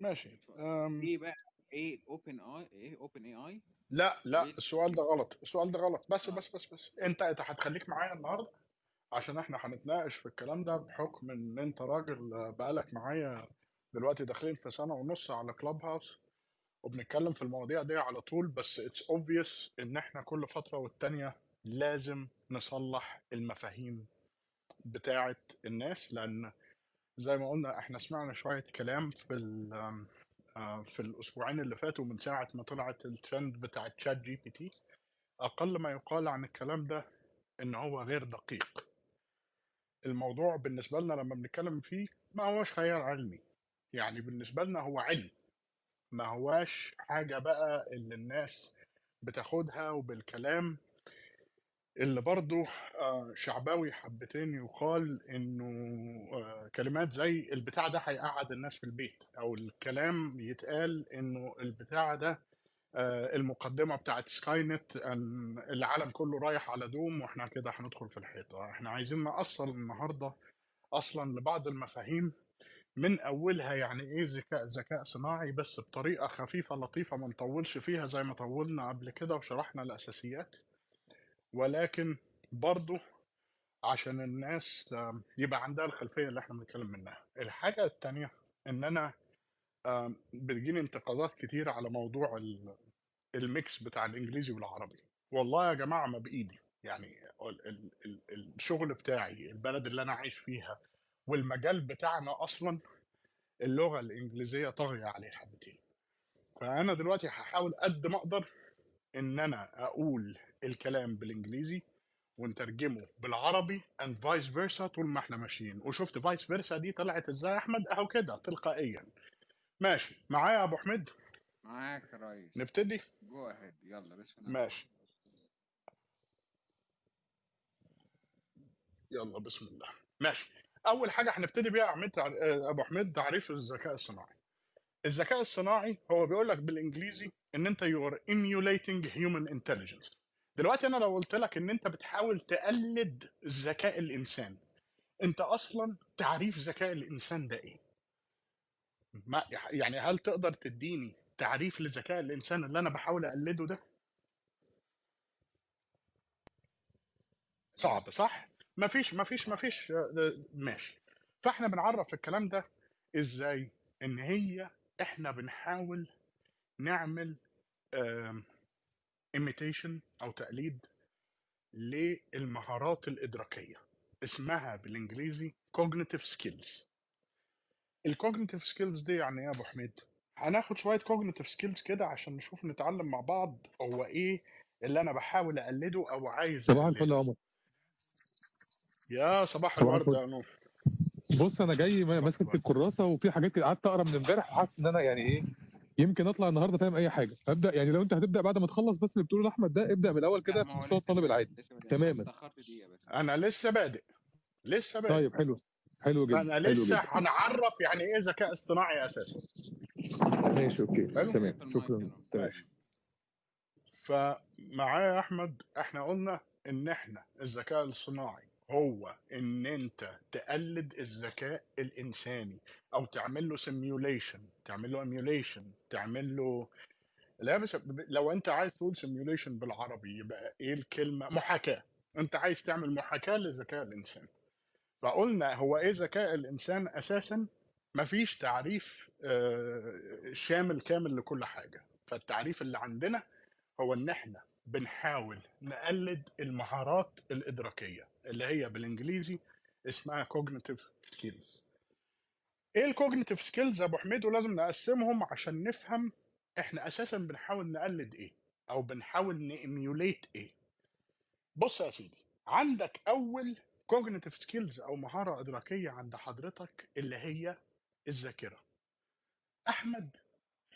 ماشي. إيه بقى؟ إيه OpenAI إيه OpenAI لا لا إيه؟ السؤال ده غلط. السؤال ده غلط. بس آه. بس بس بس. أنت أنت هتخليك معايا النهارده عشان إحنا هنتناقش في الكلام ده بحكم إن أنت راجل بقالك معايا دلوقتي داخلين في سنة ونص على كلاب هاوس وبنتكلم في المواضيع دي على طول بس it's obvious إن إحنا كل فترة والتانية لازم نصلح المفاهيم بتاعه الناس لأن زي ما قلنا إحنا سمعنا شوية كلام في آه، في الأسبوعين اللي فاتوا من ساعة ما طلعت الترند بتاع تشات جي بي تي أقل ما يقال عن الكلام ده إن هو غير دقيق. الموضوع بالنسبة لنا لما بنتكلم فيه ما هوش خيال علمي. يعني بالنسبة لنا هو علم. ما هواش حاجة بقى اللي الناس بتاخدها وبالكلام اللي برضه آه، شعباوي حبتين يقال إنه آه، كلمات زي البتاع ده هيقعد الناس في البيت أو الكلام يتقال إنه البتاع ده آه، المقدمة بتاعت سكاي نت إن العالم كله رايح على دوم وإحنا كده هندخل في الحيطة. إحنا عايزين نأصل النهارده أصلا لبعض المفاهيم من أولها يعني إيه ذكاء ذكاء صناعي بس بطريقة خفيفة لطيفة ما نطولش فيها زي ما طولنا قبل كده وشرحنا الأساسيات. ولكن برضو عشان الناس يبقى عندها الخلفية اللي إحنا بنتكلم منها. الحاجة التانية إن أنا بتجيني انتقادات كتير على موضوع ال- الميكس بتاع الإنجليزي والعربي. والله يا جماعة ما بإيدي. يعني ال- ال- ال- الشغل بتاعي البلد اللي أنا عايش فيها والمجال بتاعنا أصلا اللغة الإنجليزية طاغية عليه حبتين. فأنا دلوقتي هحاول قد ما أقدر إن أنا أقول الكلام بالإنجليزي ونترجمه بالعربي and vice versa طول ما إحنا ماشيين. وشفت vice versa دي طلعت إزاي يا أحمد؟ أهو كده تلقائيا. ماشي. معايا يا أبو حميد؟ معاك يا ريس. نبتدي؟ جو اهيد يلا بسم الله. ماشي. يلا بسم الله. ماشي. أول حاجة هنبتدي بيها تع- آه، أبو حميد تعريف الذكاء الصناعي. الذكاء الصناعي هو بيقول لك بالإنجليزي إن أنت you are emulating human intelligence. دلوقتي أنا لو قلت لك إن أنت بتحاول تقلد ذكاء الإنسان أنت أصلا تعريف ذكاء الإنسان ده إيه؟ ما يعني هل تقدر تديني تعريف لذكاء الإنسان اللي أنا بحاول أقلده ده؟ صعب صح؟ مفيش مفيش مفيش آه، ماشي. فاحنا بنعرف الكلام ده إزاي؟ إن هي إحنا بنحاول نعمل imitation أو تقليد للمهارات الإدراكية اسمها بالإنجليزي cognitive skills. ال cognitive skills دي يعني إيه يا أبو حميد؟ هناخد شوية cognitive skills كده عشان نشوف نتعلم مع بعض هو إيه اللي أنا بحاول أقلده أو عايز صباح الفل أقلده. يا عمر. يا صباح الورد يا نور. بص أنا جاي ماسك الكراسة وفي حاجات كده قعدت أقرأ من امبارح وحاسس إن أنا يعني إيه يمكن أطلع النهارده فاهم أي حاجة. فابدا يعني لو أنت هتبدأ بعد ما تخلص بس اللي بتقوله لأحمد ده ابدأ من الأول لا كده بمستوى لسه الطالب العادي. تماما أنا لسه بادئ لسه بادئ. طيب حلو. حلو جدا فانا حلو لسه هنعرف يعني إيه ذكاء اصطناعي أساسا. ماشي أوكي. حلو؟ تمام. في شكرا. تمام. ماشي. فمعايا يا أحمد إحنا قلنا إن إحنا الذكاء الصناعي هو إن أنت تقلد الذكاء الإنساني أو تعمل له simulation تعمل له emulation تعمل له لا بس لو أنت عايز تقول simulation بالعربي يبقى إيه الكلمة؟ محاكاة. أنت عايز تعمل محاكاة لذكاء الانسان فقلنا هو إيه ذكاء الإنسان أساسا؟ مفيش تعريف آه، شامل كامل لكل حاجة. فالتعريف اللي عندنا هو إن إحنا بنحاول نقلد المهارات الإدراكية. اللي هي بالإنجليزي اسمها cognitive skills. إيه ال cognitive skills يا أبو حميد؟ ولازم نقسمهم عشان نفهم إحنا أساسا بنحاول نقلد إيه أو بنحاول ن emulate إيه. بص يا سيدي عندك أول cognitive skills أو مهارة إدراكية عند حضرتك اللي هي الذاكرة. أحمد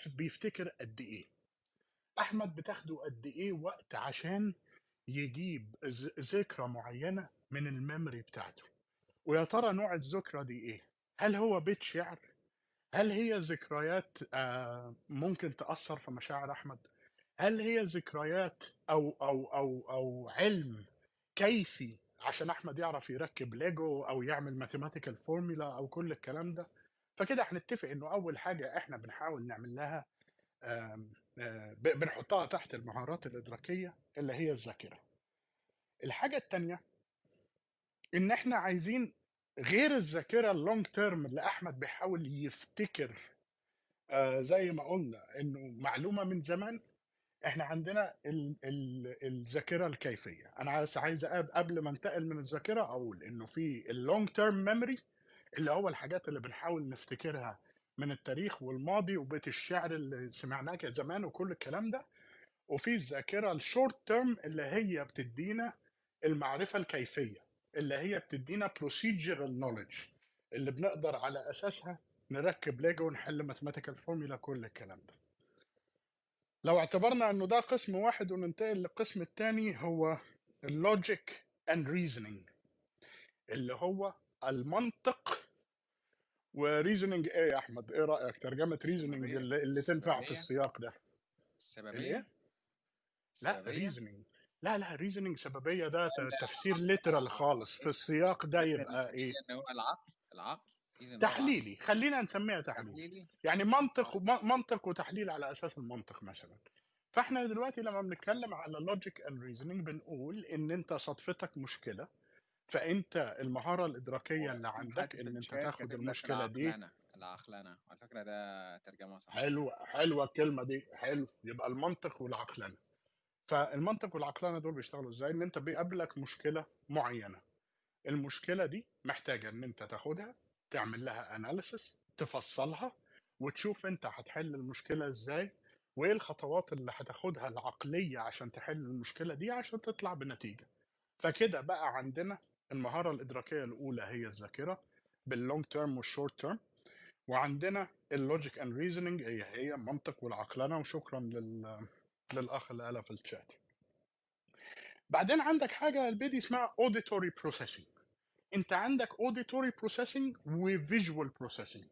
بيفتكر قد إيه؟ أحمد بتاخده قد إيه وقت عشان يجيب ذكرى معينة من ال memory بتاعته ويا ترى نوع الذكرى دي إيه هل هو بيت شعر هل هي ذكريات آه، ممكن تأثر في مشاعر أحمد؟ هل هي ذكريات أو أو أو أو علم كيفي عشان أحمد يعرف يركب ليجو أو يعمل mathematical formula أو كل الكلام ده؟ فكده هنتفق إنه أول حاجة إحنا بنحاول نعمل لها آه، بنحطها تحت المهارات الإدراكية اللي هي الذاكرة. الحاجة التانية إن إحنا عايزين غير الذاكرة ال long term اللي أحمد بيحاول يفتكر آه، زي ما قلنا إنه معلومة من زمان إحنا عندنا ال- ال- الذاكرة الكيفية. أنا عايز عايز قبل ما أنتقل من الذاكرة أقول إنه في ال long term memory اللي هو الحاجات اللي بنحاول نفتكرها من التاريخ والماضي وبيت الشعر اللي سمعناه زمان وكل الكلام ده. وفي الذاكرة ال short term اللي هي بتدينا المعرفة الكيفية. اللي هي بتدينا procedural knowledge اللي بنقدر على أساسها نركب ليجو ونحل mathematical formula كل الكلام ده. لو اعتبرنا إنه ده قسم واحد وننتقل للقسم الثاني هو ال logic and reasoning اللي هو المنطق و reasoning إيه يا أحمد؟ إيه رأيك؟ ترجمة reasoning اللي, اللي تنفع في السياق ده. السببية الايه لا reasoning لا لا ريزنينج سببية ده تفسير literal خالص. في السياق ده يبقى إيه؟ هو العقل العقل. تحليلي. خلينا نسميها تحليل تحليلي. يعني منطق منطق وتحليل على أساس المنطق مثلا. فإحنا دلوقتي لما بنتكلم على logic and reasoning بنقول إن أنت صدفتك مشكلة فأنت المهارة الإدراكية اللي عندك إن أنت تاخد المشكلة دي العقلنة على فكرة ده ترجمة صح حلوة حلوة الكلمة دي. حلو. يبقى المنطق والعقلنة. فالمنطق والعقلنة دول بيشتغلوا إزاي؟ إن أنت بيقابلك مشكلة معينة. المشكلة دي محتاجة إن أنت تاخدها تعمل لها analysis تفصلها وتشوف أنت هتحل المشكلة إزاي وإيه الخطوات اللي هتاخدها العقلية عشان تحل المشكلة دي عشان تطلع بنتيجة. فكده بقى عندنا المهارة الإدراكية الأولى هي الذاكرة بال long term وال short term وعندنا ال logic and reasoning هي هي المنطق والعقلنه وشكرا لل للأخ اللي قالها في الشات بعدين عندك حاجة البيدي اسمها auditory processing. انت عندك auditory processing و visual processing.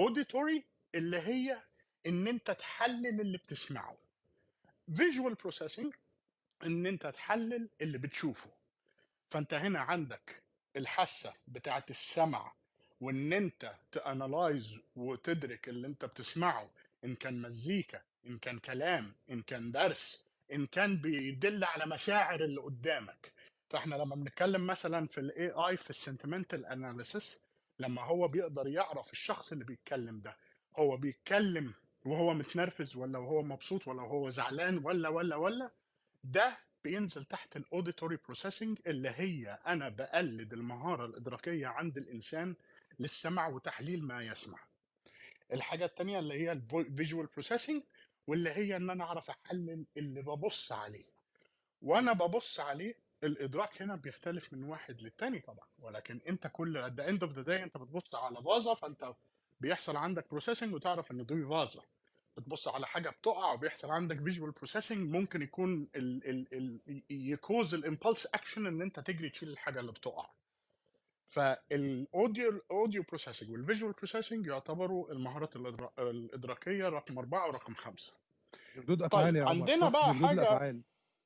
Auditory اللي هي إن انت تحلل اللي بتسمعه. Visual processing إن انت تحلل اللي بتشوفه. فأنت هنا عندك الحاسة بتاعت السمع وإن انت تانلايز وتدرك اللي انت بتسمعه إن كان مزيكا إن كان كلام إن كان درس إن كان بيدل على مشاعر اللي قدامك. فإحنا لما بنتكلم مثلا في ال AI في ال sentimental analysis لما هو بيقدر يعرف الشخص اللي بيتكلم ده هو بيتكلم وهو متنرفز ولا وهو مبسوط ولا وهو زعلان ولا ولا ولا ده بينزل تحت ال auditory processing اللي هي أنا بقلد المهارة الإدراكية عند الإنسان للسمع وتحليل ما يسمع. الحاجة الثانية اللي هي ال visual processing واللي هي إن أنا أعرف أحلل اللي ببص عليه. وأنا ببص عليه الإدراك هنا بيختلف من واحد للتاني طبعا. ولكن أنت كل end of the day أنت بتبص على فازة فأنت بيحصل عندك processing وتعرف إن دي فازة. بتبص على حاجة بتقع وبيحصل عندك visual processing ممكن يكون ال ال ال يcause ال impulse action إن أنت تجري تشيل الحاجة اللي بتقع. فال audio ال audio processing وال visual processing يعتبروا المهارات الإدراكية رقم أربعة ورقم خمسة. ردود افعال طيب يا عمر. عندنا بقى ردود حاجة الأفعال.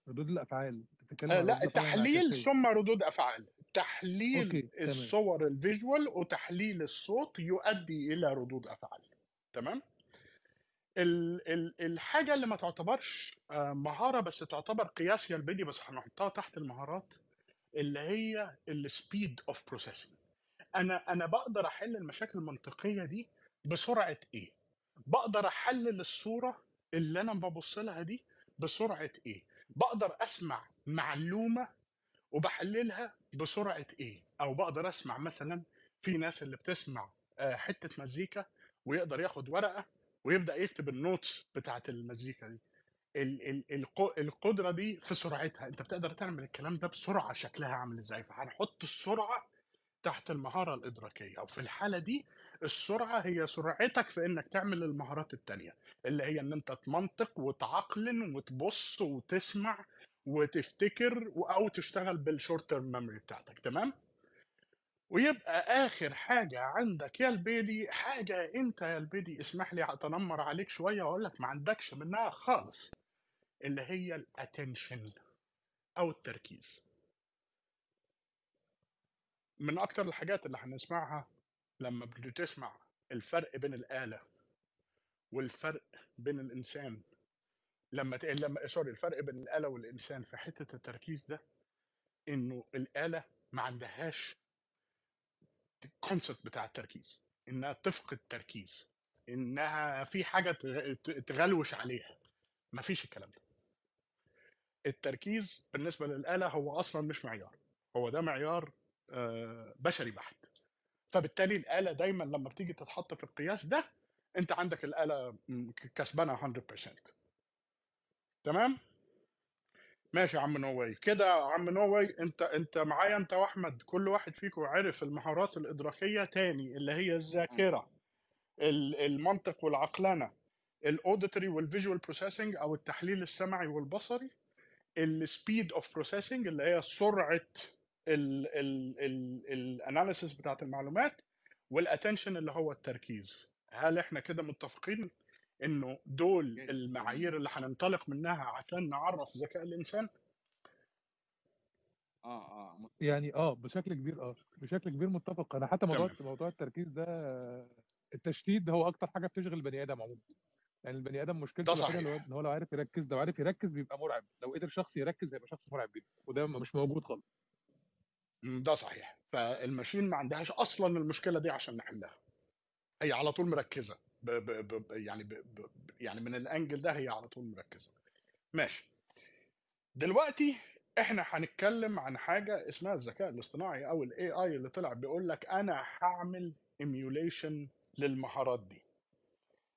ردود الأفعال. آه لا تحليل ثم ردود أفعال. تحليل تمام. الصور ال visual وتحليل الصوت يؤدي إلى ردود أفعال. تمام؟ ال ال الحاجة اللي ما تعتبرش آه، مهارة بس تعتبر قياسيه البدي بس هنحطها تحت المهارات اللي هي ال speed of processing أنا أنا بقدر أحل المشاكل المنطقية دي بسرعة إيه؟ بقدر أحلل الصورة اللي أنا ببص لها دي بسرعة إيه؟ بقدر أسمع معلومة وبحللها بسرعة إيه؟ أو بقدر أسمع مثلا في ناس اللي بتسمع آه، حتة مزيكا ويقدر ياخد ورقة ويبدأ يكتب النوتس بتاعت المزيكا دي. القدرة دي في سرعتها. انت بتقدر تعمل الكلام ده بسرعة شكلها عامل إزاي. فهنحط السرعة تحت المهارة الإدراكية. وفي الحالة دي السرعة هي سرعتك في انك تعمل المهارات التانية اللي هي ان انت تمنطق وتعقلن وتبص وتسمع وتفتكر أو تشتغل بال short memory بتاعتك. تمام؟ ويبقى آخر حاجة عندك يا البيدي حاجة انت يا البيدي اسمح لي أتنمر عليك شوية وأقول لك ما عندكش منها خالص. اللي هي ال attention أو التركيز من أكتر الحاجات اللي هنسمعها لما بتسمع الفرق بين الآلة والفرق بين الإنسان لما. لما sorry الفرق بين الآلة والإنسان في حتة التركيز ده إنه الآلة ما عندهاش ال concept بتاع التركيز إنها تفقد تركيز إنها في ت- تغلوش عليها ما فيش الكلام ده التركيز بالنسبة للآلة هو أصلا مش معيار. هو ده معيار آه، بشري بحت. فبالتالي الآلة دايما لما بتيجي تتحط في القياس ده أنت عندك الآلة كسبانة 100% تمام؟ ماشي يا عم نووي. كده يا عم نووي أنت أنت معايا أنت وأحمد. كل واحد فيكم عرف المهارات الإدراكية تاني اللي هي الذاكرة ال- المنطق والعقلنه ال auditory وال visual processing أو التحليل السمعي والبصري. ال speed of processing اللي هي سرعة ال analysis بتاعت المعلومات وال attention اللي هو التركيز هل إحنا كده متفقين إنه دول جدا. المعايير اللي هننطلق منها عشان نعرف ذكاء الإنسان آه آه يعني آه بشكل كبير آه بشكل كبير متفق أنا حتى موضوع تمام. موضوع التركيز ده التشتيت ده هو أكتر حاجة بتشغل البني آدم عموما يعني البني آدم مشكلته ده الوحيدة. إن هو لو عارف يركز لو عارف يركز بيبقى مرعب. لو قدر شخص يركز هيبقى شخص مرعب جدا وده مش موجود خالص. ده صحيح. فال machine ما عندهاش أصلا المشكلة دي عشان نحلها. هي على طول مركزة. ب ب ب- يعني ب ب يعني من ال angle ده هي على طول مركزة. ماشي. دلوقتي إحنا هنتكلم عن حاجة اسمها الذكاء الاصطناعي أو ال AI اللي طلع بيقول لك أنا هعمل ايميوليشن للمهارات دي.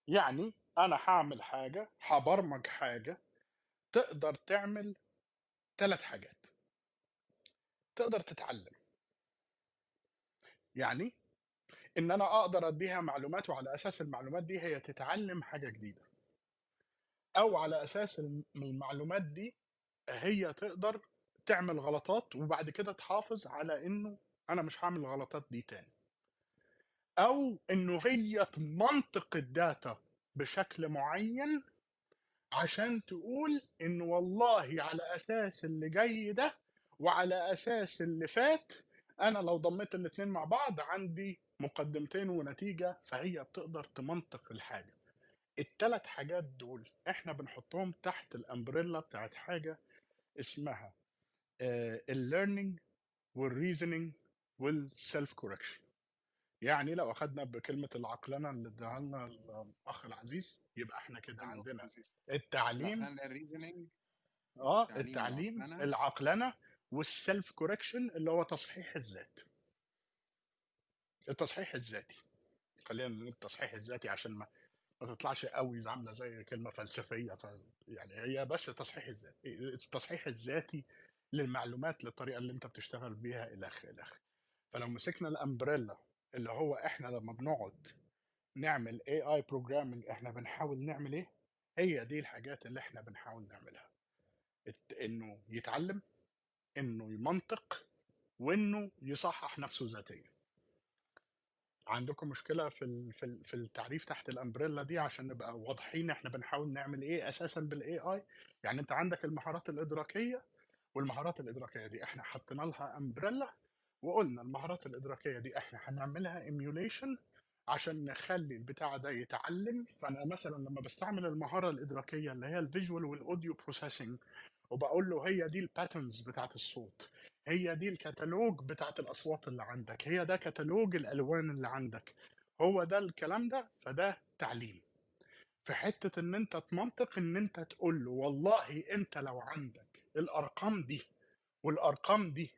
يعني أنا هعمل حاجة هبرمج حاجة تقدر تعمل ثلاث حاجات. تقدر تتعلم. يعني إن أنا أقدر أديها معلومات وعلى أساس المعلومات دي هي تتعلم حاجة جديدة. أو على أساس الم- المعلومات دي هي تقدر تعمل غلطات وبعد كده تحافظ على إنه أنا مش هعمل الغلطات دي تاني. أو إنه هي تمنطق الداتا بشكل معين عشان تقول إن والله على أساس اللي جاي ده وعلى أساس اللي فات أنا لو ضميت الاتنين مع بعض عندي مقدمتين ونتيجة فهي بتقدر تمنطق الحاجة. التلات حاجات دول إحنا بنحطهم تحت الأمبريلا بتاعت حاجة اسمها ال learning وال reasoning وال self correction يعني لو أخدنا بكلمة العقلنة اللي اداها لنا الأخ العزيز يبقى إحنا كده عندنا. التعليم ال reasoning آه التعليم. العقلنة وال self correction اللي هو تصحيح الذات التصحيح الذاتي خلينا نقول التصحيح الذاتي عشان ما ما تطلعش قوي عاملة زي كلمة فلسفية ف يعني هي بس تصحيح الذاتي التصحيح الذاتي للمعلومات للطريقة اللي أنت بتشتغل بيها إلى آخره فلو مسكنا ال umbrella اللي هو إحنا لما بنقعد نعمل AI programming إحنا بنحاول نعمل إيه؟ هي دي الحاجات اللي إحنا بنحاول نعملها. إنه يتعلم إنه يمنطق وإنه يصحح نفسه ذاتيا. عندكم مشكلة في في التعريف تحت ال umbrella دي عشان نبقى واضحين إحنا بنحاول نعمل إيه أساسا بال AI يعني أنت عندك المهارات الإدراكية والمهارات الإدراكية دي. إحنا حطينا لها umbrella وقلنا المهارات الإدراكية دي إحنا هنعملها emulation عشان نخلي البتاع ده يتعلم. فأنا مثلا لما بستعمل المهارة الإدراكية اللي هي ال visual وال audio processing وبقول له هي دي ال patterns بتاعت الصوت هي دي الكتالوج بتاعت الأصوات اللي عندك هي ده كتالوج الألوان اللي عندك هو ده الكلام ده فده تعليم. في حتة إن أنت تمنطق إن أنت تقول له والله أنت لو عندك الأرقام دي والأرقام دي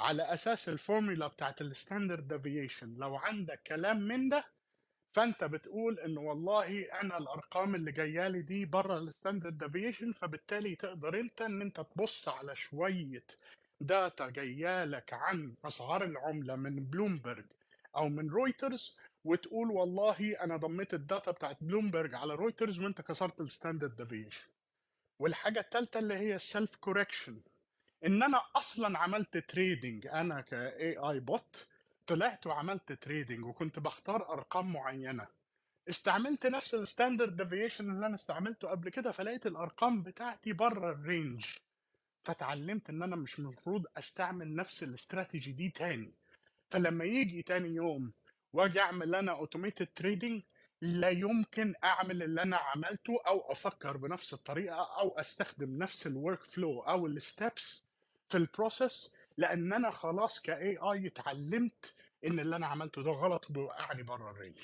على أساس الفورمولا بتاعت ال standard deviation لو عندك كلام من ده فأنت بتقول إن والله أنا الأرقام اللي جاية لي دي بره ال standard deviation فبالتالي تقدر أنت إن أنت تبص على شوية data جاية لك عن أسعار العملة من بلومبرج أو من رويترز وتقول والله أنا ضميت ال data بتاعت بلومبرج على رويترز وأنت كسرت ال standard deviation والحاجة الثالثه اللي هي ال self correction إن أنا أصلا عملت trading أنا ك AI bot طلعت وعملت trading وكنت بختار أرقام معينة. استعملت نفس ال standard deviation اللي أنا استعملته قبل كده فلقيت الأرقام بتاعتي بره ال range فتعلمت إن أنا مش المفروض أستعمل نفس الاستراتيجي دي تاني. فلما يجي تاني يوم وأجي أعمل أنا automated trading لا يمكن أعمل اللي أنا عملته أو أفكر بنفس الطريقة أو أستخدم نفس ال workflow أو ال steps في ال process لأن أنا خلاص ك AI اتعلمت إن اللي أنا عملته ده غلط وبيوقعني بره ال range.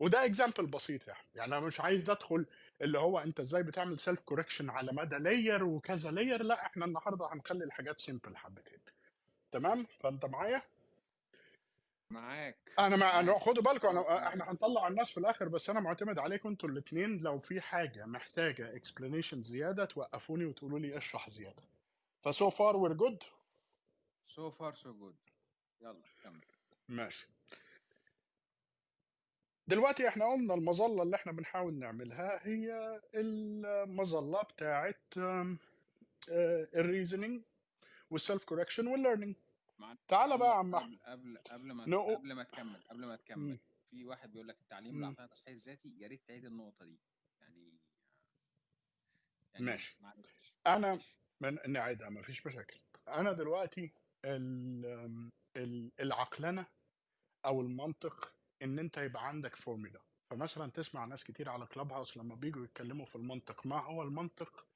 وده example بسيط يعني. يعني أنا مش عايز أدخل اللي هو أنت إزاي بتعمل self correction على مدى layer وكذا layer لا إحنا النهارده هنخلي الحاجات simple حبتين. تمام؟ فأنت معايا؟ معاك. أنا ما أنا خدوا بالكم أنا إحنا هنطلع الناس في الآخر بس أنا معتمد عليكم أنتوا الاثنين لو في حاجة محتاجة explanation زيادة توقفوني وتقولوا لي اشرح زيادة. ف so far we're good so far so good يلا كمل. ماشي. دلوقتي إحنا قلنا المظلة اللي إحنا بنحاول نعملها هي المظلة بتاعت ال reasoning وال self correction وال learning تعالى بقى يا عم أحمد. قبل قبل ما no قبل ما تكمل قبل ما تكمل. مم. في واحد بيقول لك التعليم. بالعقل التصحيح الذاتي يا ريت تعيد النقطة دي. يعني يعني ماشي. معلش أنا معلش من نعيدها ما فيش مشاكل. أنا دلوقتي ال- ال- العقلنه أو المنطق إن أنت يبقى عندك فورمولا فمثلا تسمع ناس كتير على Clubhouse لما بيجوا يتكلموا في المنطق ما هو المنطق؟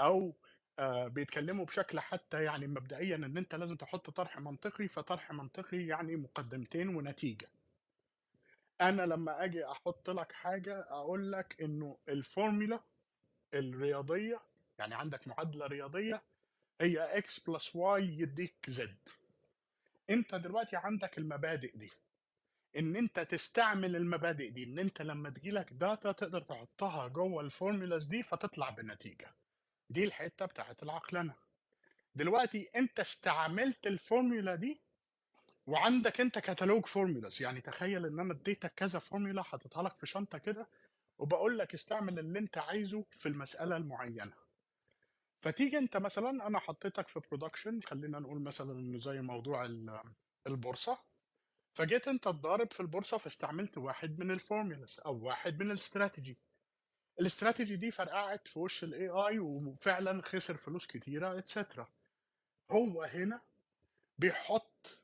أو آه بيتكلموا بشكل حتى يعني مبدئيا إن أنت لازم تحط طرح منطقي فطرح منطقي يعني مقدمتين ونتيجة. أنا لما أجي أحط لك حاجة أقول لك إنه الفورمولا الرياضية يعني عندك معادلة رياضية هي X plus Y يديك Z انت دلوقتي عندك المبادئ دي. ان انت تستعمل المبادئ دي ان انت لما تجيلك data تقدر تحطها جوه ال formulas دي فتطلع بنتيجة. دي الحتة بتاعت العقلنه دلوقتي انت استعملت الفورمولا دي وعندك انت كتالوج formulas يعني تخيل ان أنا اديتك كذا فورمولا حاططها لك في شنطة كده وبقول لك استعمل اللي انت عايزه في المسألة المعينة. فتيجي انت مثلا أنا حطيتك في production خلينا نقول مثلا إنه زي موضوع ال- البورصة. فجيت انت تضارب في البورصة فاستعملت واحد من ال formulas أو واحد من الاستراتيجي. الاستراتيجي دي فرقعت في وش ال AI وفعلا خسر فلوس كتيرة etcetera هو هنا بيحط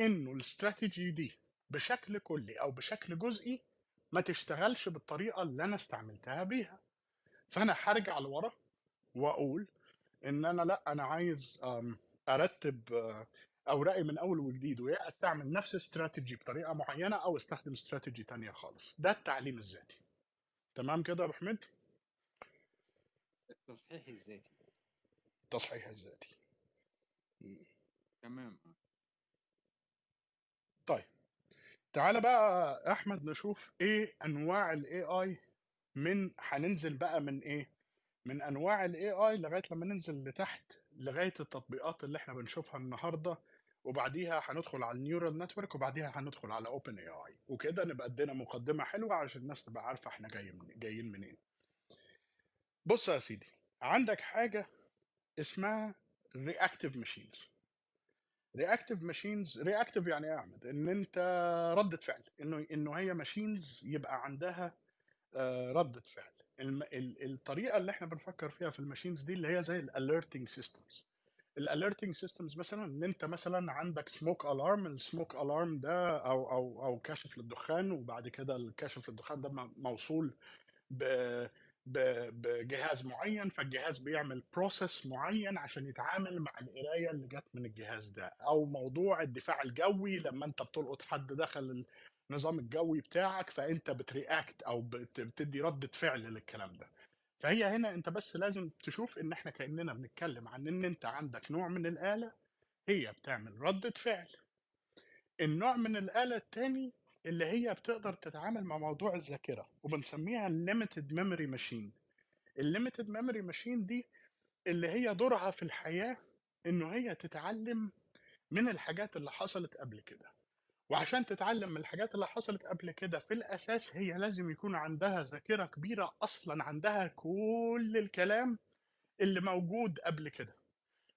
إنه الاستراتيجي دي بشكل كلي أو بشكل جزئي ما تشتغلش بالطريقة اللي أنا استعملتها بيها. فأنا هرجع لورا وأقول إن أنا لأ أنا عايز أرتب آه، أوراقي من أول وجديد ويا أستعمل نفس استراتيجي بطريقة معينة أو أستخدم استراتيجي تانية خالص. ده التعليم الذاتي. تمام كده يا أبو حميد؟ التصحيح الذاتي. التصحيح الذاتي. تمام. طيب. تعالى بقى أحمد نشوف إيه أنواع ال AI من هننزل بقى من إيه؟ من أنواع ال AI لغاية لما ننزل لتحت لغاية التطبيقات اللي إحنا بنشوفها النهارده وبعديها هندخل على ال neural network وبعديها هندخل على OpenAI وكده نبقى ادينا مقدمة حلوة عشان الناس تبقى عارفة إحنا جايين من جايين منين. بص يا سيدي عندك حاجة اسمها reactive machines reactive machines reactive يعني إيه يا أحمد؟ إن أنت ردة فعل انه إنه هي machines يبقى عندها آه، ردة فعل. الطريقة اللي إحنا بنفكر فيها في ال machines دي اللي هي زي ال alerting systems ال alerting systems مثلا إن أنت مثلا عندك smoke alarm ال smoke alarm ده أو أو أو كاشف للدخان وبعد كده الكاشف للدخان ده موصول ب- بجهاز معين فالجهاز بيعمل process معين عشان يتعامل مع القراية اللي جت من الجهاز ده. أو موضوع الدفاع الجوي لما أنت بتلقط حد دخل النظام الجوي بتاعك فأنت بت react أو بت- بتدي ردة فعل للكلام ده. فهي هنا أنت بس لازم تشوف إن إحنا كأننا بنتكلم عن إن أنت عندك نوع من الآلة هي بتعمل ردة فعل. النوع من الآلة التاني اللي هي بتقدر تتعامل مع موضوع الذاكرة وبنسميها limited memory machine. الليميتد memory machine دي اللي هي دورها في الحياة إنه هي تتعلم من الحاجات اللي حصلت قبل كده. وعشان تتعلم من الحاجات اللي حصلت قبل كده في الأساس هي لازم يكون عندها ذاكرة كبيرة أصلا عندها كل الكلام اللي موجود قبل كده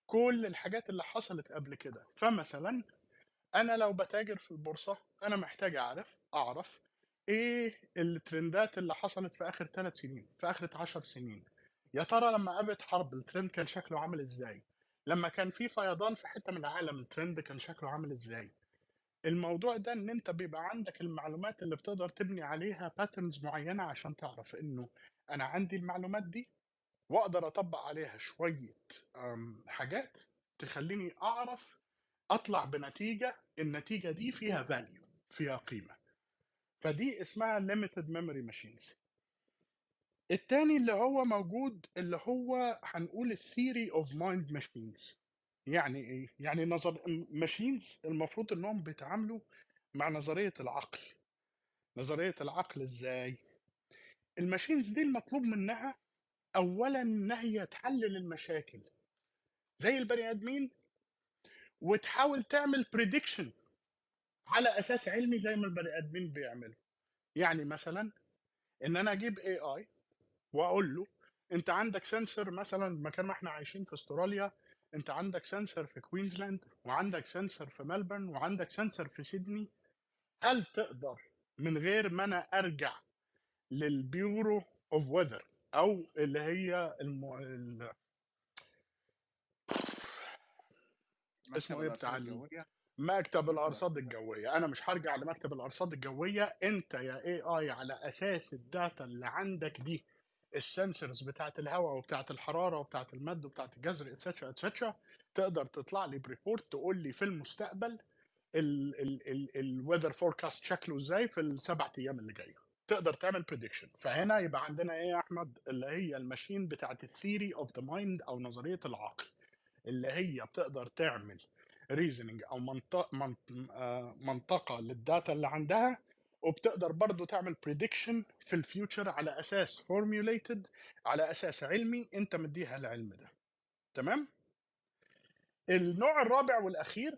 كل الحاجات اللي حصلت قبل كده. فمثلا أنا لو بتاجر في البورصة أنا محتاج أعرف أعرف إيه الترندات اللي حصلت في آخر ثلاث سنين في آخر عشر سنين. يا ترى لما قامت حرب الترند كان شكله عامل إزاي؟ لما كان في فيضان في حتة من العالم الترند كان شكله عامل إزاي؟ الموضوع ده إن أنت بيبقى عندك المعلومات اللي بتقدر تبني عليها باترنز معينة عشان تعرف إنه أنا عندي المعلومات دي وأقدر أطبق عليها شوية حاجات تخليني أعرف أطلع بنتيجة النتيجة دي فيها value فيها قيمة. فدي اسمها limited memory machines. التاني اللي هو موجود اللي هو هنقول ال theory of mind machines يعني إيه؟ يعني نظر machines المفروض إنهم بيتعاملوا مع نظرية العقل. نظرية العقل إزاي؟ ال machines دي المطلوب منها اولا إن هي تحلل المشاكل. زي البني آدمين وتحاول تعمل prediction على أساس علمي زي ما البني آدمين بيعملوا. يعني مثلا إن أنا أجيب AI وأقول له أنت عندك sensor مثلا مكان ما إحنا عايشين في أستراليا انت عندك sensor في كوينزلاند وعندك sensor في ملبورن وعندك sensor في سيدني هل تقدر من غير ما أنا أرجع لل bureau of weather أو اللي هي الم... ال... اسمه إيه بتاع مكتب الأرصاد الجوية. أنا مش هرجع لمكتب الأرصاد الجوية. أنت يا AI على أساس ال data اللي عندك دي. ال sensors بتاعت الهواء وبتاعت الحرارة وبتاعت المد وبتاعت الجزر etcetera etcetera تقدر تطلع لي ب report تقول لي في المستقبل ال weather forecast شكله إزاي في السبع أيام اللي جاية تقدر تعمل prediction فهنا يبقى عندنا إيه يا أحمد؟ اللي هي ال machine بتاعت ال theory of the mind أو نظرية العقل. اللي هي بتقدر تعمل reasoning أو منطقه منطقة لل data اللي عندها وبتقدر برضو تعمل prediction في ال future على أساس formulated على أساس علمي أنت مديها العلم ده. تمام؟ النوع الرابع والأخير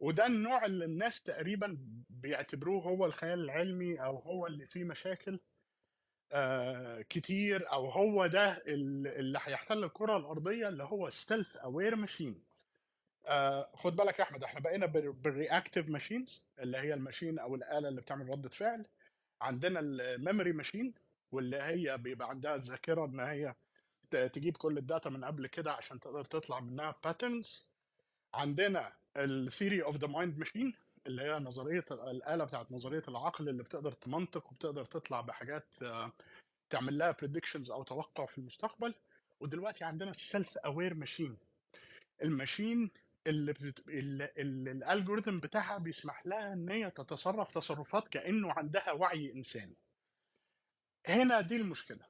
وده النوع اللي الناس تقريبا بيعتبروه هو الخيال العلمي أو هو اللي فيه مشاكل آه كتير أو هو ده ال- اللي هيحتل الكرة الأرضية اللي هو self aware machine آه خد بالك يا أحمد إحنا بقينا بال reactive machines اللي هي ال machine أو الآلة اللي بتعمل ردة فعل. عندنا ال memory machine واللي هي بيبقى عندها الذاكرة إن هي تجيب كل ال data من قبل كده عشان تقدر تطلع منها patterns عندنا ال theory of the mind machine اللي هي نظرية الآلة بتاعت نظرية العقل اللي بتقدر تمنطق وبتقدر تطلع بحاجات آه، تعمل لها predictions أو توقع في المستقبل. ودلوقتي عندنا ال self aware machine ال machine ال algorithm بتاعها بيسمح لها إن هي تتصرف تصرفات كأنه عندها وعي إنساني. هنا دي المشكلة.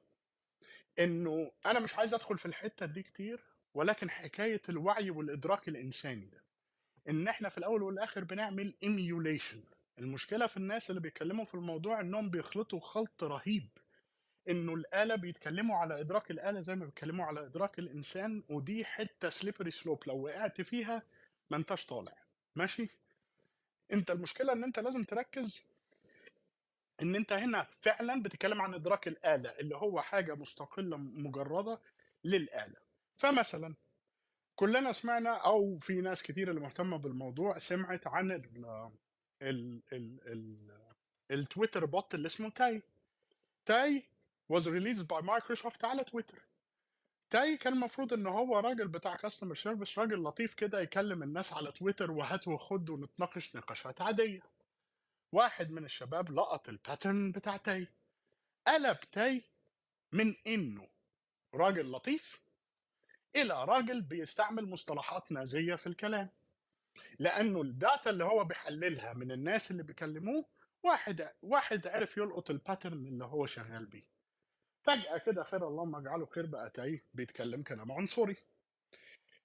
إنه أنا مش عايز أدخل في الحتة دي كتير ولكن حكاية الوعي والإدراك الإنساني ده. إن إحنا في الأول والآخر بنعمل emulation المشكلة في الناس اللي بيتكلموا في الموضوع إنهم بيخلطوا خلط رهيب. إنه الآلة بيتكلموا على إدراك الآلة زي ما بيتكلموا على إدراك الإنسان ودي حتة slippery slope لو وقعت فيها ما أنتش طالع. ماشي؟ أنت المشكلة إن أنت لازم تركز إن أنت هنا فعلا بتتكلم عن إدراك الآلة اللي هو حاجة مستقلة مجردة للآلة. فمثلا كلنا سمعنا أو في ناس كتير اللي مهتمة بالموضوع سمعت عن ال ال ال ال ال Twitter bot اللي اسمه تاي. تاي was released by Microsoft على تويتر تاي كان المفروض إن هو راجل بتاع customer service راجل لطيف كده يكلم الناس على تويتر وهات وخد ونتناقش نقاشات عادية. واحد من الشباب لقط ال pattern بتاع تاي. قلب تاي من إنه راجل لطيف إلى راجل بيستعمل مصطلحات نازية في الكلام. لأنه ال data اللي هو بيحللها من الناس اللي بيكلموه واحد واحد عرف يلقط ال pattern اللي هو شغال بيه. فجأة كده خير اللهم اجعله خير بقى تاي بيتكلم كلام عنصري.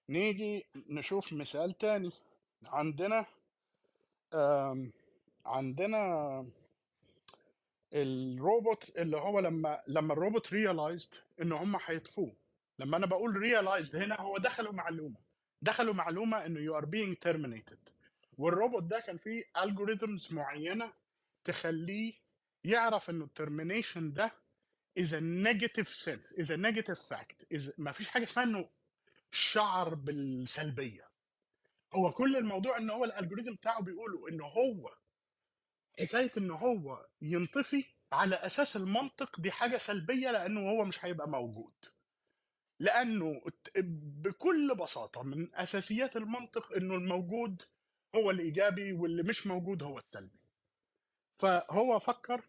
نيجي نشوف مثال تاني. عندنا عندنا الروبوت اللي هو لما لما الروبوت realized إن هم هيطفوه. لما أنا بقول realized هنا هو دخلوا معلومة. دخلوا معلومة انه you are being terminated. والروبوت ده كان فيه algorithms معينة تخليه يعرف إنه ال termination ده is a negative sense is a negative fact is ما فيش حاجة اسمها إنه شعر بالسلبية. هو كل الموضوع إن هو الالجوريزم بتاعه بيقولوا إن هو حكاية إن هو ينطفي على أساس المنطق دي حاجة سلبية لأنه هو مش هيبقى موجود. لأنه بكل بساطة من أساسيات المنطق إنه الموجود هو الايجابي واللي مش موجود هو السلبي. فهو فكر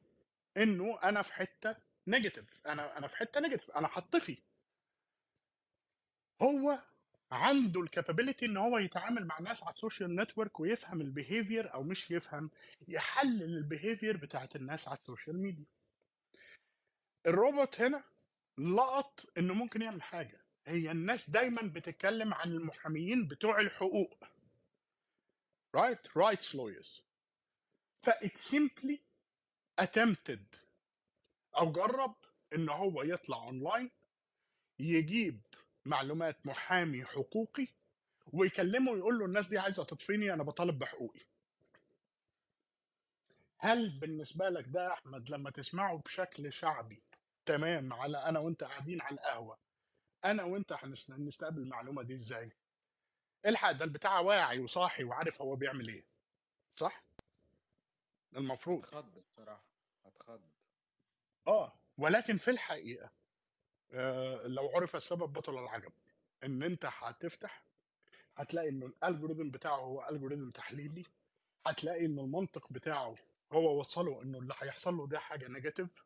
إنه أنا في حتة negative. أنا أنا في حتة negative. أنا هطفي هو عنده ال capability إن هو يتعامل مع ناس على ال social network ويفهم ال behavior أو مش يفهم يحلل ال behavior بتاعت الناس على ال social media الروبوت هنا لقط إنه ممكن يعمل حاجة. هي الناس دايما بتتكلم عن المحاميين بتوع الحقوق. Right? Rights lawyers. فit simply attempted أو جرب إن هو يطلع أونلاين يجيب معلومات محامي حقوقي ويكلمه ويقول له الناس دي عايزة تطفيني أنا بطالب بحقوقي. هل بالنسبة لك ده يا أحمد لما تسمعه بشكل شعبي تمام على أنا وأنت قاعدين على القهوة أنا وأنت هنس- هنستقبل المعلومة دي إزاي؟ الحق ده البتاع واعي وصاحي وعارف هو بيعمل إيه صح؟ المفروض. هتخض بصراحة هتخض آه ولكن في الحقيقة آه لو عرف السبب بطل العجب إن أنت هتفتح هتلاقي إنه ال algorithm بتاعه هو algorithm تحليلي هتلاقي ان المنطق بتاعه هو وصله إنه اللي هيحصل له ده حاجة negative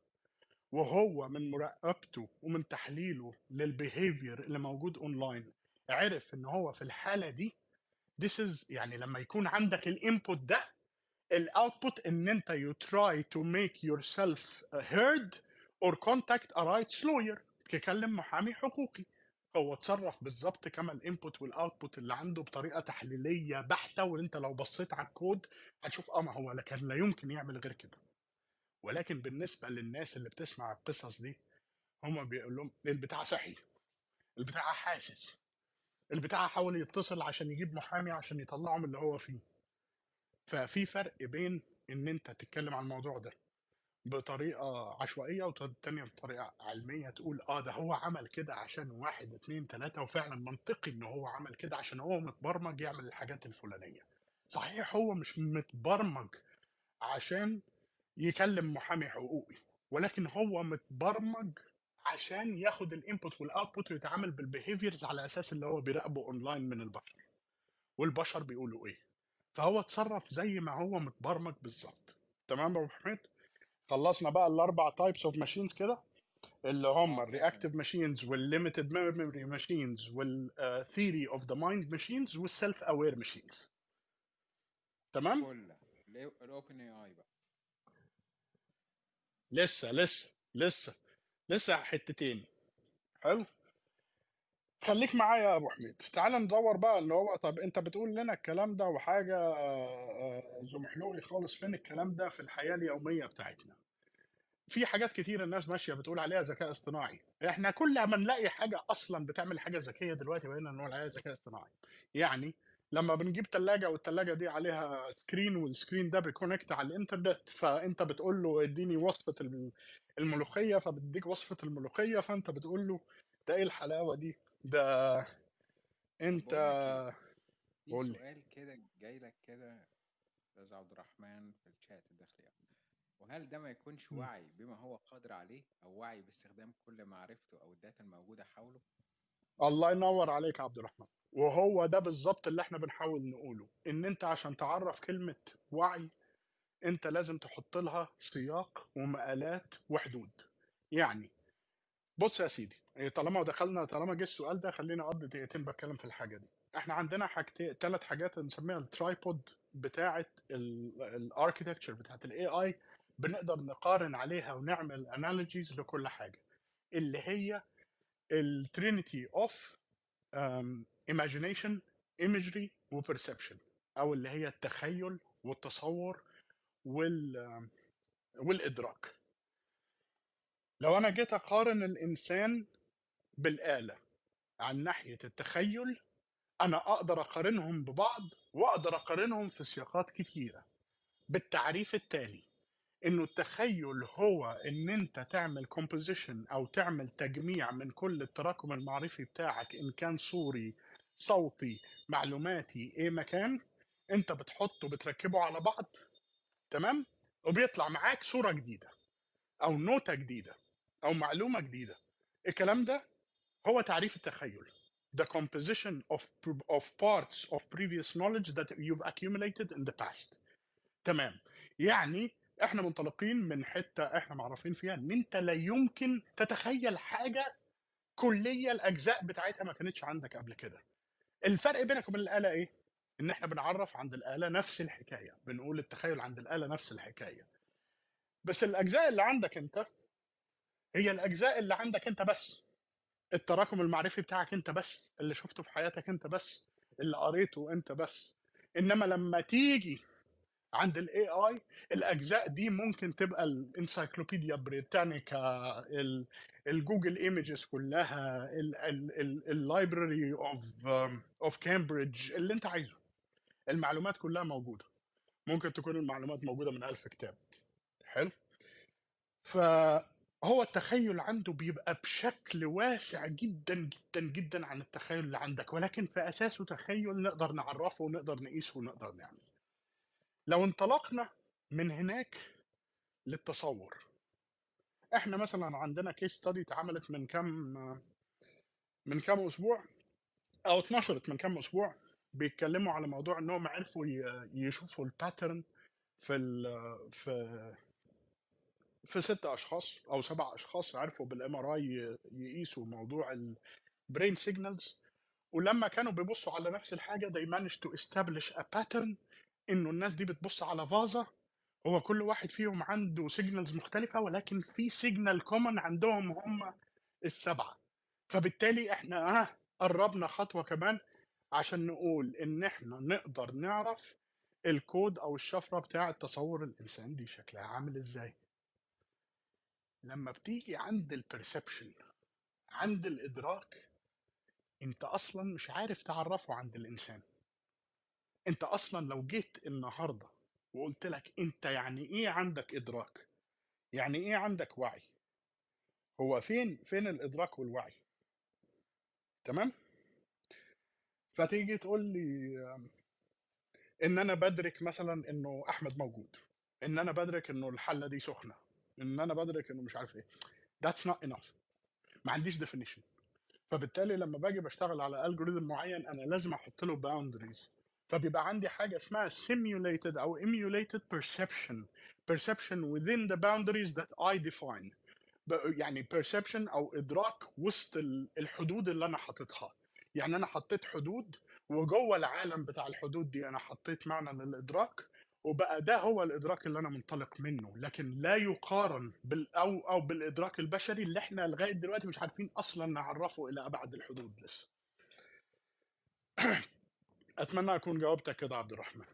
وهو من مراقبته ومن تحليله لل behavior اللي موجود اونلاين عرف إن هو في الحالة دي this is يعني لما يكون عندك ال input ده ال output إن أنت you try to make yourself heard or contact a rights lawyer تكلم محامي حقوقي. هو اتصرف بالظبط كما ال input وال output اللي عنده بطريقة تحليلية بحتة وأنت لو بصيت على الكود هتشوف آه ما هو كان لا يمكن يعمل غير كده. ولكن بالنسبة للناس اللي بتسمع القصص دي هم بيقول لهم البتاع صحي البتاع حاسس البتاع حاول يتصل عشان يجيب محامي عشان يطلعه من اللي هو فيه. ففي فرق بين إن أنت تتكلم عن الموضوع ده بطريقة عشوائية والتانيه بطريقة علمية تقول آه ده هو عمل كده عشان واحد اتنين تلاتة وفعلا منطقي إن هو عمل كده عشان هو متبرمج يعمل الحاجات الفلانية. صحيح هو مش متبرمج عشان يكلم محامي حقوقي ولكن هو متبرمج عشان ياخد ال input وال output ويتعامل بال behaviors على أساس اللي هو بيراقبه اونلاين من البشر. والبشر بيقولوا إيه؟ فهو اتصرف زي ما هو متبرمج بالظبط. تمام يا أبو حميد؟ خلصنا بقى الأربع types of machines كده اللي هم ال reactive machines وال limited memory machines وال theory of the mind machines وال self aware machines تمام؟ الاوبن اي اي بقى. لسه لسه لسه لسه حتتين. حلو؟ خليك معايا يا أبو حميد. تعال ندور بقى اللي هو طب أنت بتقول لنا الكلام ده وحاجة آه، آه، زمحلوقي خالص فين الكلام ده في الحياة اليومية بتاعتنا؟ في حاجات كتير الناس ماشية بتقول عليها ذكاء اصطناعي. إحنا كل ما نلاقي حاجة أصلا بتعمل حاجة ذكية دلوقتي بقينا نقول عليها ذكاء اصطناعي. يعني لما بنجيب ثلاجه والثلاجه دي عليها screen وال screen ده بي connect على الإنترنت فأنت بتقول له اديني وصفة الم- الملوخية فبتديك وصفة الملوخية فأنت بتقول له ده إيه الحلاوة دي؟ ده انت إيه في قول لي. سؤال كده جاي لك كده أستاذ عبد الرحمن في الشات الداخلي وهل ده ما يكونش مم. وعي بما هو قادر عليه أو وعي باستخدام كل معرفته أو ال data الموجودة حوله؟ الله ينور عليك يا عبد الرحمن. وهو ده بالظبط اللي إحنا بنحاول نقوله إن أنت عشان تعرف كلمة وعي أنت لازم تحط لها سياق ومقالات وحدود. يعني بص يا سيدي إيه، طالما دخلنا طالما جه السؤال ده خليني أقضي دقيقتين بتكلم في الحاجة دي. إحنا عندنا حاجتين ثلاث حاجات نسميها ال tripod بتاعة ال architecture بتاعة ال AI بنقدر نقارن عليها ونعمل analogies لكل حاجة. اللي هي ال trinity of imagination imagery و perception أو اللي هي التخيل والتصور وال والإدراك. لو أنا جيت أقارن الإنسان بالآلة عن ناحية التخيل أنا أقدر أقارنهم ببعض وأقدر أقارنهم في سياقات كتيرة. بالتعريف التالي إنه التخيل هو إن أنت تعمل كومبوزيشن أو تعمل تجميع من كل التراكم المعرفي بتاعك إن كان صوري صوتي معلوماتي إيه مكان أنت بتحطه بتركبه على بعض تمام؟ وبيطلع معاك صورة جديدة أو نوتة جديدة. أو معلومة جديدة. الكلام ده هو تعريف التخيل. The composition of of parts of previous knowledge that you've accumulated in the past. تمام. يعني إحنا منطلقين من حتة إحنا معرفين فيها إن أنت لا يمكن تتخيل حاجة كلية الأجزاء بتاعتها ما كانتش عندك قبل كده. الفرق بينك وبين الآلة إيه؟ إن إحنا بنعرف عند الآلة نفس الحكاية. بنقول التخيل عند الآلة نفس الحكاية. بس الأجزاء اللي عندك أنت هي الأجزاء اللي عندك أنت بس. التراكم المعرفي بتاعك أنت بس. اللي شفته في حياتك أنت بس. اللي قريته أنت بس. إنما لما تيجي عند ال AI الأجزاء دي ممكن تبقى ال Encyclopedia Britannica ال- ال Google Images كلها ال library of of Cambridge اللي أنت عايزه. المعلومات كلها موجودة. ممكن تكون المعلومات موجودة من ألف كتاب. حلو؟ فهو التخيل عنده بيبقى بشكل واسع جدا جدا جدا عن التخيل اللي عندك. ولكن في أساسه تخيل نقدر نعرفه ونقدر نقيسه ونقدر نعمل لو انطلقنا من هناك للتصور. إحنا مثلا عندنا case study اتعملت من كام من كام أسبوع أو اتنشرت من كام أسبوع بيتكلموا على موضوع انهم عرفوا يشوفوا ال pattern في في في ست أشخاص أو سبع أشخاص عرفوا بال MRI يقيسوا موضوع ال brain signals ولما كانوا بيبصوا على نفس الحاجة they managed to establish a pattern إنه الناس دي بتبص على فازة هو كل واحد فيهم عنده signals مختلفة ولكن في signal common عندهم هم السبعة. فبالتالي إحنا آه قربنا خطوة كمان عشان نقول إن إحنا نقدر نعرف الكود أو الشفرة بتاع تصور الإنسان دي شكلها عامل إزاي. لما بتيجي عند ال perception عند الإدراك أنت أصلا مش عارف تعرفه عند الإنسان. أنت أصلا لو جيت النهارده وقلت لك أنت يعني إيه عندك إدراك؟ يعني إيه عندك وعي؟ هو فين فين الإدراك والوعي؟ تمام؟ فتيجي تقول لي إن أنا بدرك مثلا إنه أحمد موجود إن أنا بدرك إنه الحلة دي سخنة. إن أنا بدرك إنه مش عارف إيه. That's not enough. ما عنديش definition. فبالتالي لما باجي بشتغل على الجوريزم معين أنا لازم أحط له boundaries. فبيبقى عندي حاجة اسمها simulated أو emulated perception. Perception within the boundaries that I define. يعني perception أو إدراك وسط ال- الحدود اللي أنا حاططها. يعني أنا حطيت حدود وجوه العالم بتاع الحدود دي أنا حطيت معنى للإدراك وبقى ده هو الإدراك اللي أنا منطلق منه لكن لا يقارن بال أو أو بالإدراك البشري اللي إحنا لغاية دلوقتي مش عارفين أصلا نعرفه إلى أبعد الحدود لسه. أتمنى أكون جاوبتك كده عبد الرحمن.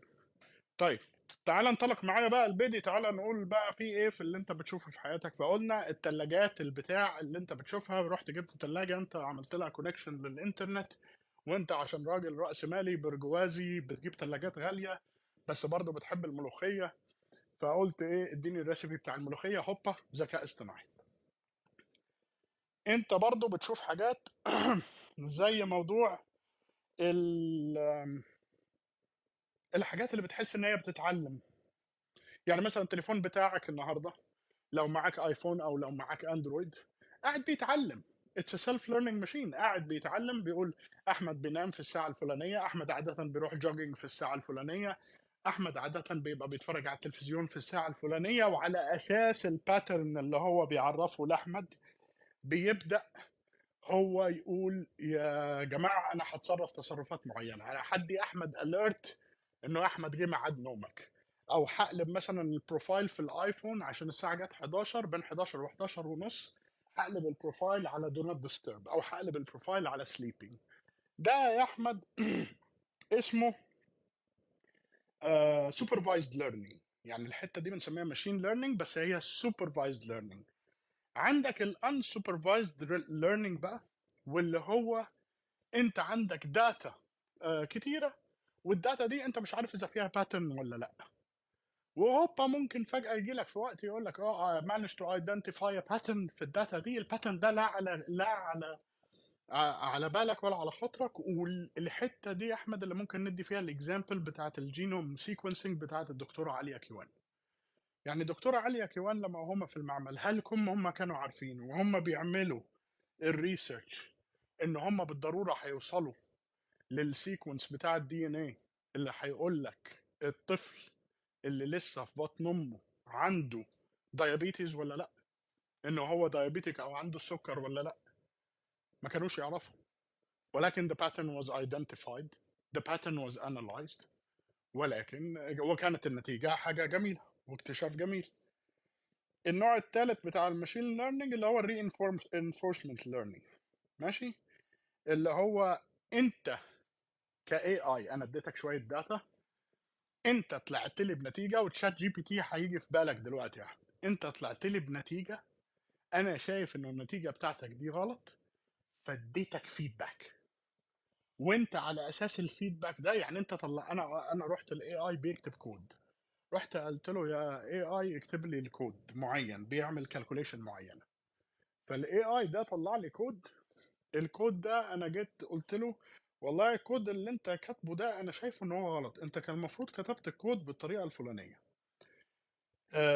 طيب تعال انطلق معايا بقى البيدي تعال نقول بقى في إيه في اللي أنت بتشوفه في حياتك. فقلنا التلاجات البتاع اللي أنت بتشوفها رحت جبت تلاجة أنت عملت لها كونكشن للإنترنت وأنت عشان راجل رأس مالي برجوازي بتجيب تلاجات غالية بس برضه بتحب الملوخية. فقلت إيه إديني الريسيبي بتاع الملوخية هوبا ذكاء اصطناعي. أنت برضه بتشوف حاجات زي موضوع ال- الحاجات اللي بتحس إن هي بتتعلم. يعني مثلا التليفون بتاعك النهارده لو معاك آيفون أو لو معاك أندرويد قاعد بيتعلم. it's self learning machine قاعد بيتعلم بيقول أحمد بينام في الساعة الفلانية أحمد عاده بيروح jogging في الساعة الفلانية. أحمد عادة بيبقى بيتفرج على التلفزيون في الساعة الفلانية وعلى أساس ال pattern اللي هو بيعرفه لأحمد بيبدأ هو يقول يا جماعة أنا هتصرف تصرفات معينة. أنا هدي أحمد alert إنه أحمد جه ميعاد نومك أو هقلب مثلا ال profile في ال iPhone عشان الساعة جت 11 بين 11 و11 ونص هقلب ال profile على do not disturb أو هقلب ال profile على sleeping ده يا أحمد اسمه supervised learning يعني الحتة دي بنسميها machine learning بس هي supervised learning عندك ال unsupervised learning بقى واللي هو انت عندك data كتيرة وال data دي انت مش عارف اذا فيها pattern ولا لأ. وهوبا ممكن فجأة يجي لك في وقت يقول لك آه to identify a pattern في ال data دي ال pattern ده لا على لا على على بالك ولا على خاطرك. والحتة دي يا أحمد اللي ممكن ندي فيها ال example بتاعت ال genome sequencing بتاعت الدكتوره عليا كيوان يعني دكتوره عليا كيوان لما هم في المعمل هل هم هم كانوا عارفين وهم بيعملوا ال research إن هم بالضرورة هيوصلوا لل sequence بتاع ال DNA اللي هيقول لك الطفل اللي لسه في بطن أمه عنده diabetes ولا لأ؟ انه هو diabetic أو عنده السكر ولا لأ؟ ما كانوش يعرفوا. ولكن the pattern was identified. the pattern was analyzed. ولكن وكانت النتيجة حاجة جميلة واكتشاف جميل. النوع الثالث بتاع ال machine learning اللي هو enforcement learning ماشي؟ اللي هو انت ك AI أنا اديتك شوية data انت طلعت لي بنتيجة و ChatGPT هيجي في بالك دلوقتي يا أحمد. انت طلعت لي بنتيجة. أنا شايف ان النتيجة بتاعتك دي غلط. فاديتك feedback وانت على أساس ال feedback ده يعني انت طلع أنا أنا رحت ال AI بيكتب كود رحت قلت له يا AI اكتب لي الكود معين بيعمل calculation معينه فال AI ده طلع لي كود الكود ده أنا جيت قلت له والله الكود اللي انت كاتبه ده أنا شايفه إن هو غلط. أنت كان المفروض كتبت الكود بالطريقة الفلانية.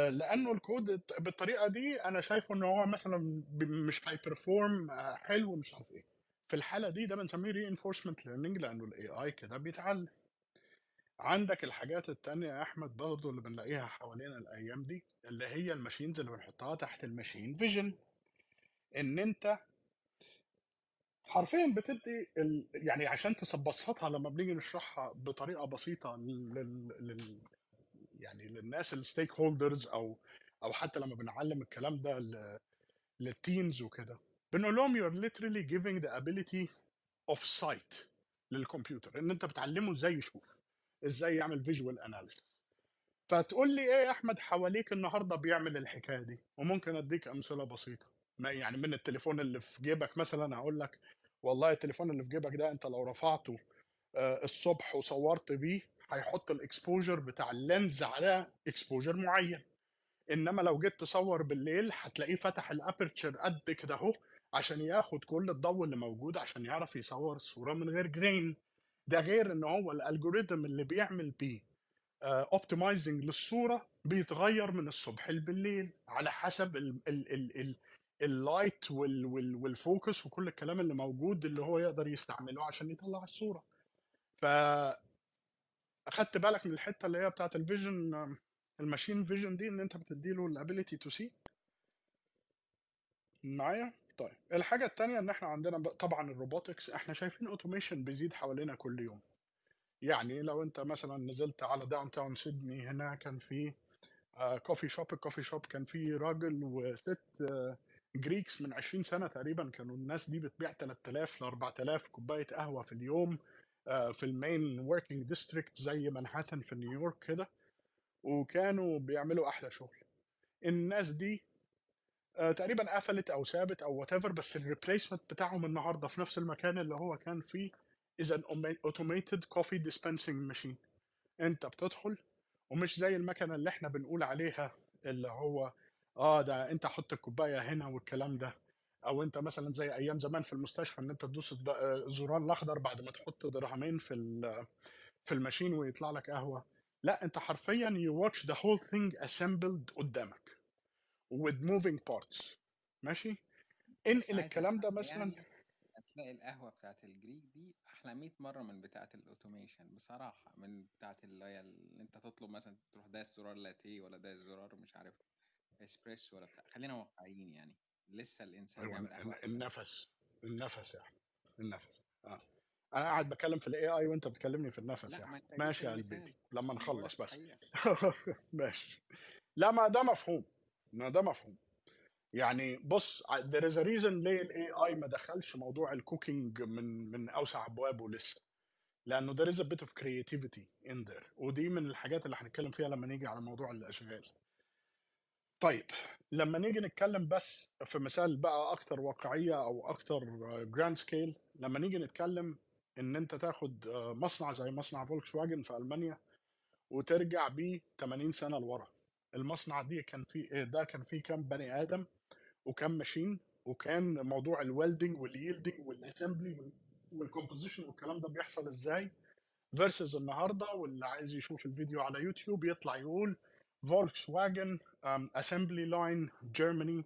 لأنه الكود بالطريقة دي أنا شايفه إن هو مثلا مش هي perform حلو ومش عارف إيه. في الحالة دي ده بنسميه reinforcement learning لأنه ال AI كده بيتعلم. عندك الحاجات التانية يا أحمد برضه اللي بنلاقيها حوالينا الأيام دي اللي هي ال machines اللي بنحطها تحت ال machine vision إن أنت حرفيا بتدي ال... يعني عشان تبسطها لما بنيجي نشرحها بطريقة بسيطة لل... لل... يعني للناس ال stakeholders أو أو حتى لما بنعلم الكلام ده ل... لل teens وكده. بنقول لهم you're literally giving the ability of sight للكمبيوتر. إن أنت بتعلمه إزاي يشوف إزاي يعمل visual analysis فتقول لي إيه يا أحمد حواليك النهارده بيعمل الحكاية دي؟ وممكن أديك أمثلة بسيطة. ما يعني من التليفون اللي في جيبك مثلا هقول لك والله التليفون اللي في جيبك ده أنت لو رفعته آه، الصبح وصورت بيه هيحط ال exposure بتاع ال lens على exposure معين. إنما لو جيت تصور بالليل هتلاقيه فتح ال aperture قد كده أهو عشان ياخد كل الضوء اللي موجود عشان يعرف يصور الصورة من غير grain. ده غير إن هو ال algorithm اللي بيعمل بيه optimizing للصورة بيتغير من الصبح بالليل على حسب ال ال ال ال ال light وال وال وال focus وكل الكلام اللي موجود اللي هو يقدر يستعمله عشان يطلع الصورة. ف أخدت بالك من الحتة اللي هي بتاعت ال vision ال machine vision دي إن أنت بتديله ال ability to see معايا؟ طيب الحاجة التانية إن إحنا عندنا طبعا ال robotics إحنا شايفين automation بيزيد حوالينا كل يوم. يعني لو أنت مثلا نزلت على downtown سيدني هنا كان في coffee shop ال coffee shop كان في راجل وست آه، Greeks من 20 سنة تقريبا كانوا الناس دي بتبيع 3000 ل 4000 كوباية قهوة في اليوم. آه، في ال main working district زي منهاتن في نيويورك كده وكانوا بيعملوا أحلى شغل. الناس دي آه، تقريبا قفلت أو سابت أو what بس ال replacement بتاعهم النهارده في نفس المكان اللي هو كان فيه is an automated coffee dispensing machine. أنت بتدخل ومش زي المكنة اللي إحنا بنقول عليها اللي هو آه ده أنت حط الكوباية هنا والكلام ده. أو أنت مثلا زي أيام زمان في المستشفى إن أنت تدوس الزرار الأخضر بعد ما تحط درهمين في في ال machine ويطلع لك قهوة. لا أنت حرفيا you watch the whole thing assembled قدامك with moving parts. ماشي؟ انقل الكلام ده مثلا يعني هتلاقي القهوة بتاعت ال Greek دي أحلى 100 مرة من بتاعت ال automation بصراحة من بتاعت اللي هي اللي أنت تطلب مثلا تروح دايس زرار لاتيه ولا دايس زرار مش عارف اسبريسو ولا بتاع. خلينا واقعيين يعني. لسه الإنسان أيوه بيعمل ال- قهوة ال- أحسن النفس النفس احمد النفس. آه. أنا قاعد بكلم في ال AI وأنت بتكلمني في النفس جبت ماشي يا قلبي لما نخلص بس. الحقيقة ماشي. لا ما ده مفهوم. ما ده مفهوم. يعني بص there is a reason ليه ال AI ما دخلش موضوع ال cooking من من أوسع أبوابه لسه. لأنه there is a bit of creativity in there. ودي من الحاجات اللي هنتكلم فيها لما نيجي على موضوع الأشغال. طيب. لما نيجي نتكلم بس في مثال بقى أكتر واقعية أو أكتر grand scale لما نيجي نتكلم إن أنت تاخد آه، مصنع زي مصنع فولكس واجن في ألمانيا وترجع بيه 80 سنة لورا. المصنع دي كان فيه ده كان فيه كام بني آدم وكام machine وكان موضوع الويلدنج واليلدنج والاسمبلي والكومبوزيشن والكلام ده بيحصل إزاي؟ versus النهارده واللي عايز يشوف الفيديو على يوتيوب يطلع يقول فولكس واجن assembly line Germany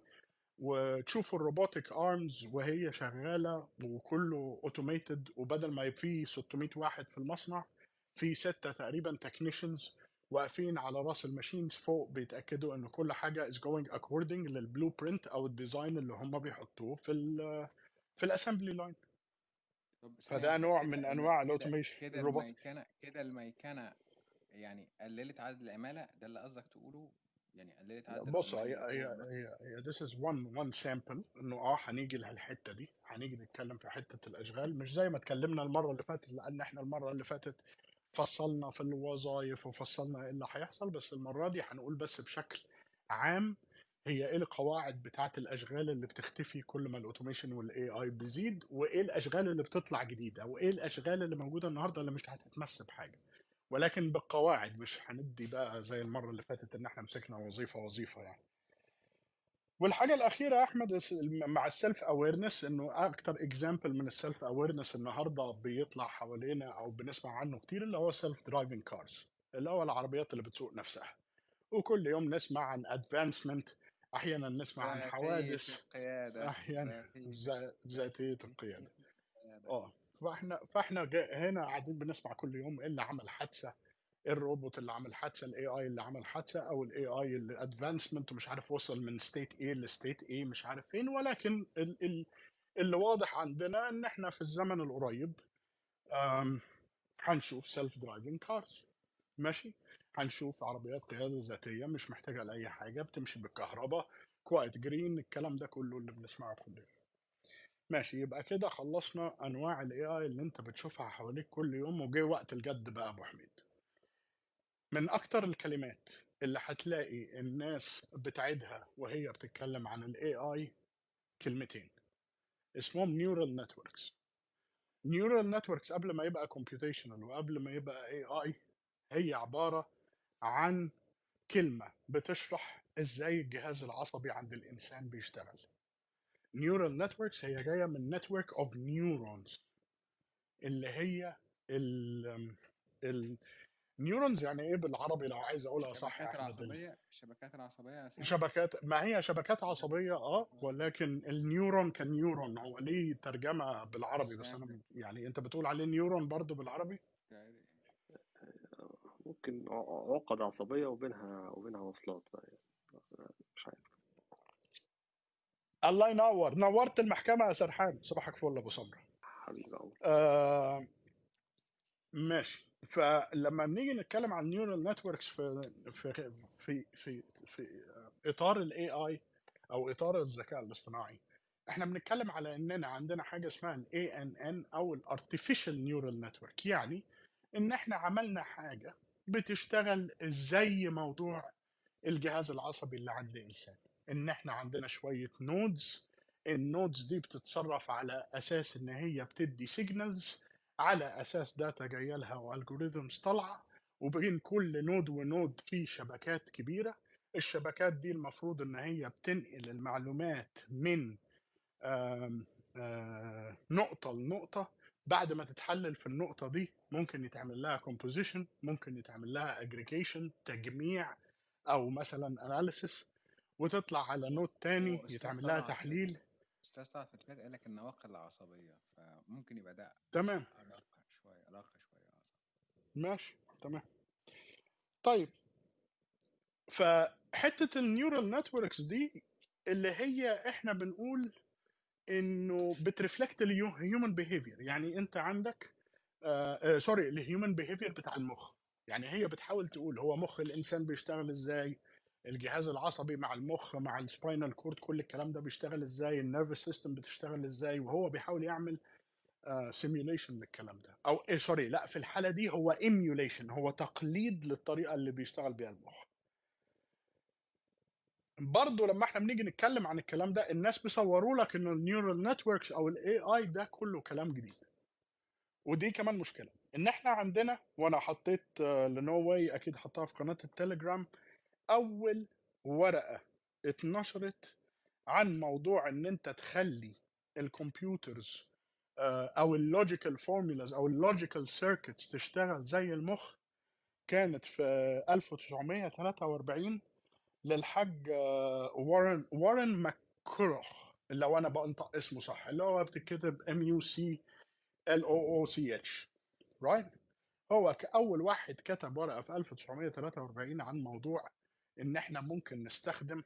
وتشوفوا ال robotic arms وهي شغالة وكله automated وبدل ما في 600 واحد في المصنع في ستة تقريبا technicians واقفين على راس ال machines فوق بيتأكدوا إن كل حاجة is going according لل blueprint أو ال design اللي هم بيحطوه في ال في ال assembly line فده نوع من. أنواع ال automation كده الميكنة كده الميكنة يعني قللت عدد العمالة ده اللي قصدك تقوله؟ يعني قللت عدد بص هي هي هي this is one one sample إنه آه هنيجي للحته دي هنيجي نتكلم في حتة الأشغال مش زي ما اتكلمنا المرة اللي فاتت لأن إحنا المرة اللي فاتت فصلنا في الوظائف وفصلنا إيه اللي هيحصل بس المرة دي هنقول بس بشكل عام هي إيه القواعد بتاعه الأشغال اللي بتختفي كل ما ال automation وال AI بيزيد وإيه الأشغال اللي بتطلع جديدة وإيه الأشغال اللي موجودة النهارده اللي مش هتتمس بحاجة. ولكن بالقواعد مش هندي بقى زي المرة اللي فاتت إن إحنا مسكنا وظيفة وظيفة يعني. والحاجة الأخيرة يا أحمد مع ال self-awareness إنه أكتر example من ال self-awareness النهارده بيطلع حوالينا أو بنسمع عنه كتير اللي هو self-driving cars اللي هو العربيات اللي بتسوق نفسها. وكل يوم نسمع عن advancement أحيانا نسمع عن حوادث القيادة أحيانا ذاتية القيادة. القيادة. آه. فاحنا فاحنا هنا قاعدين بنسمع كل يوم إيه اللي عمل حادثة الروبوت اللي عمل حادثة ال AI اللي عمل حادثة أو ال AI اللي advancement ومش عارف وصل من state إيه ل state إيه مش عارف فين. ولكن ال ال اللي واضح عندنا إن إحنا في الزمن القريب هنشوف self-driving cars ماشي؟ هنشوف عربيات قيادة ذاتية مش محتاجة لأي حاجة بتمشي بالكهرباء quite green الكلام ده كله اللي بنسمعه كل يوم. ماشي يبقى كده خلصنا أنواع ال AI اللي أنت بتشوفها حواليك كل يوم وجه وقت الجد بقى أبو حميد. من أكتر الكلمات اللي هتلاقي الناس بتعيدها وهي بتتكلم عن ال AI كلمتين اسمهم neural networks neural networks قبل ما يبقى computational وقبل ما يبقى AI هي عبارة عن كلمة بتشرح إزاي الجهاز العصبي عند الإنسان بيشتغل. neural networks هي جاية من network of neurons اللي هي ال ال neurons يعني إيه بالعربي لو عايز أقولها صح يا الشبكات أحمد؟ ال- العصبية الشبكات سامي شبكات ما هي شبكات عصبية آه ولكن ال neuron ك neuron هو ليه ترجمة بالعربي؟ بس أنا يعني أنت بتقول عليه neuron برضو بالعربي؟ ممكن عقد عصبية وبينها وبينها وصلات بقى يعني. مش عارف. الله ينور. نورت المحكمة يا سرحان صباحك فل أبو سمره حبيبي آه ماشي. فلما بنيجي نتكلم عن neural networks في في في في في إطار ال AI أو إطار الذكاء الاصطناعي إحنا بنتكلم على إننا عندنا حاجة اسمها ال ANN أو ال artificial neural network يعني إن إحنا عملنا حاجة بتشتغل زي موضوع الجهاز العصبي اللي عند الإنسان. إن إحنا عندنا شوية nodes ال nodes دي بتتصرف على أساس إن هي بتدي signals على أساس data جاية لها و algorithms طالعة. وبين كل node و node في شبكات كبيرة. الشبكات دي المفروض إن هي بتنقل المعلومات من نقطة لنقطة. بعد ما تتحلل في النقطة دي ممكن يتعمل لها composition ممكن يتعمل لها اجريجيشن تجميع أو مثلا analysis وتطلع على node تاني أستاذ يتعمل لها تحليل. أستاذ طلعت في الكتاب قال لك النواقل العصبية فممكن يبقى ده تمام. أدق شوية آه، صح. ماشي تمام. طيب فحتة ال neural networks دي اللي هي إحنا بنقول إنه بت reflect ال human behavior يعني أنت عندك آه sorry ال human behavior بتاع المخ. يعني هي بتحاول تقول هو مخ الإنسان بيشتغل إزاي الجهاز العصبي مع المخ مع ال spinal cord كل الكلام ده بيشتغل إزاي؟ ال nervous system بتشتغل إزاي؟ وهو بيحاول يعمل simulation للكلام ده. أو إيه sorry لأ في الحالة دي هو emulation هو تقليد للطريقة اللي بيشتغل بيها المخ. برضه لما إحنا بنيجي نتكلم عن الكلام ده الناس بيصوروا لك إنه ال neural networks أو ال AI ده كله كلام جديد. ودي كمان مشكلة. إن إحنا عندنا وأنا حطيت لنو واي أكيد حطها في قناة التليجرام أول ورقة اتنشرت عن موضوع إن أنت تخلي ال computers آه، أو ال logical formulas أو ال logical circuits تشتغل زي المخ كانت في 1943 للحاج آه، وارن وارن ماكولوخ لو أنا بنطق اسمه صح اللي هو بتتكتب M U C L O O C H right هو كأول واحد كتب ورقة في 1943 عن موضوع إن إحنا ممكن نستخدم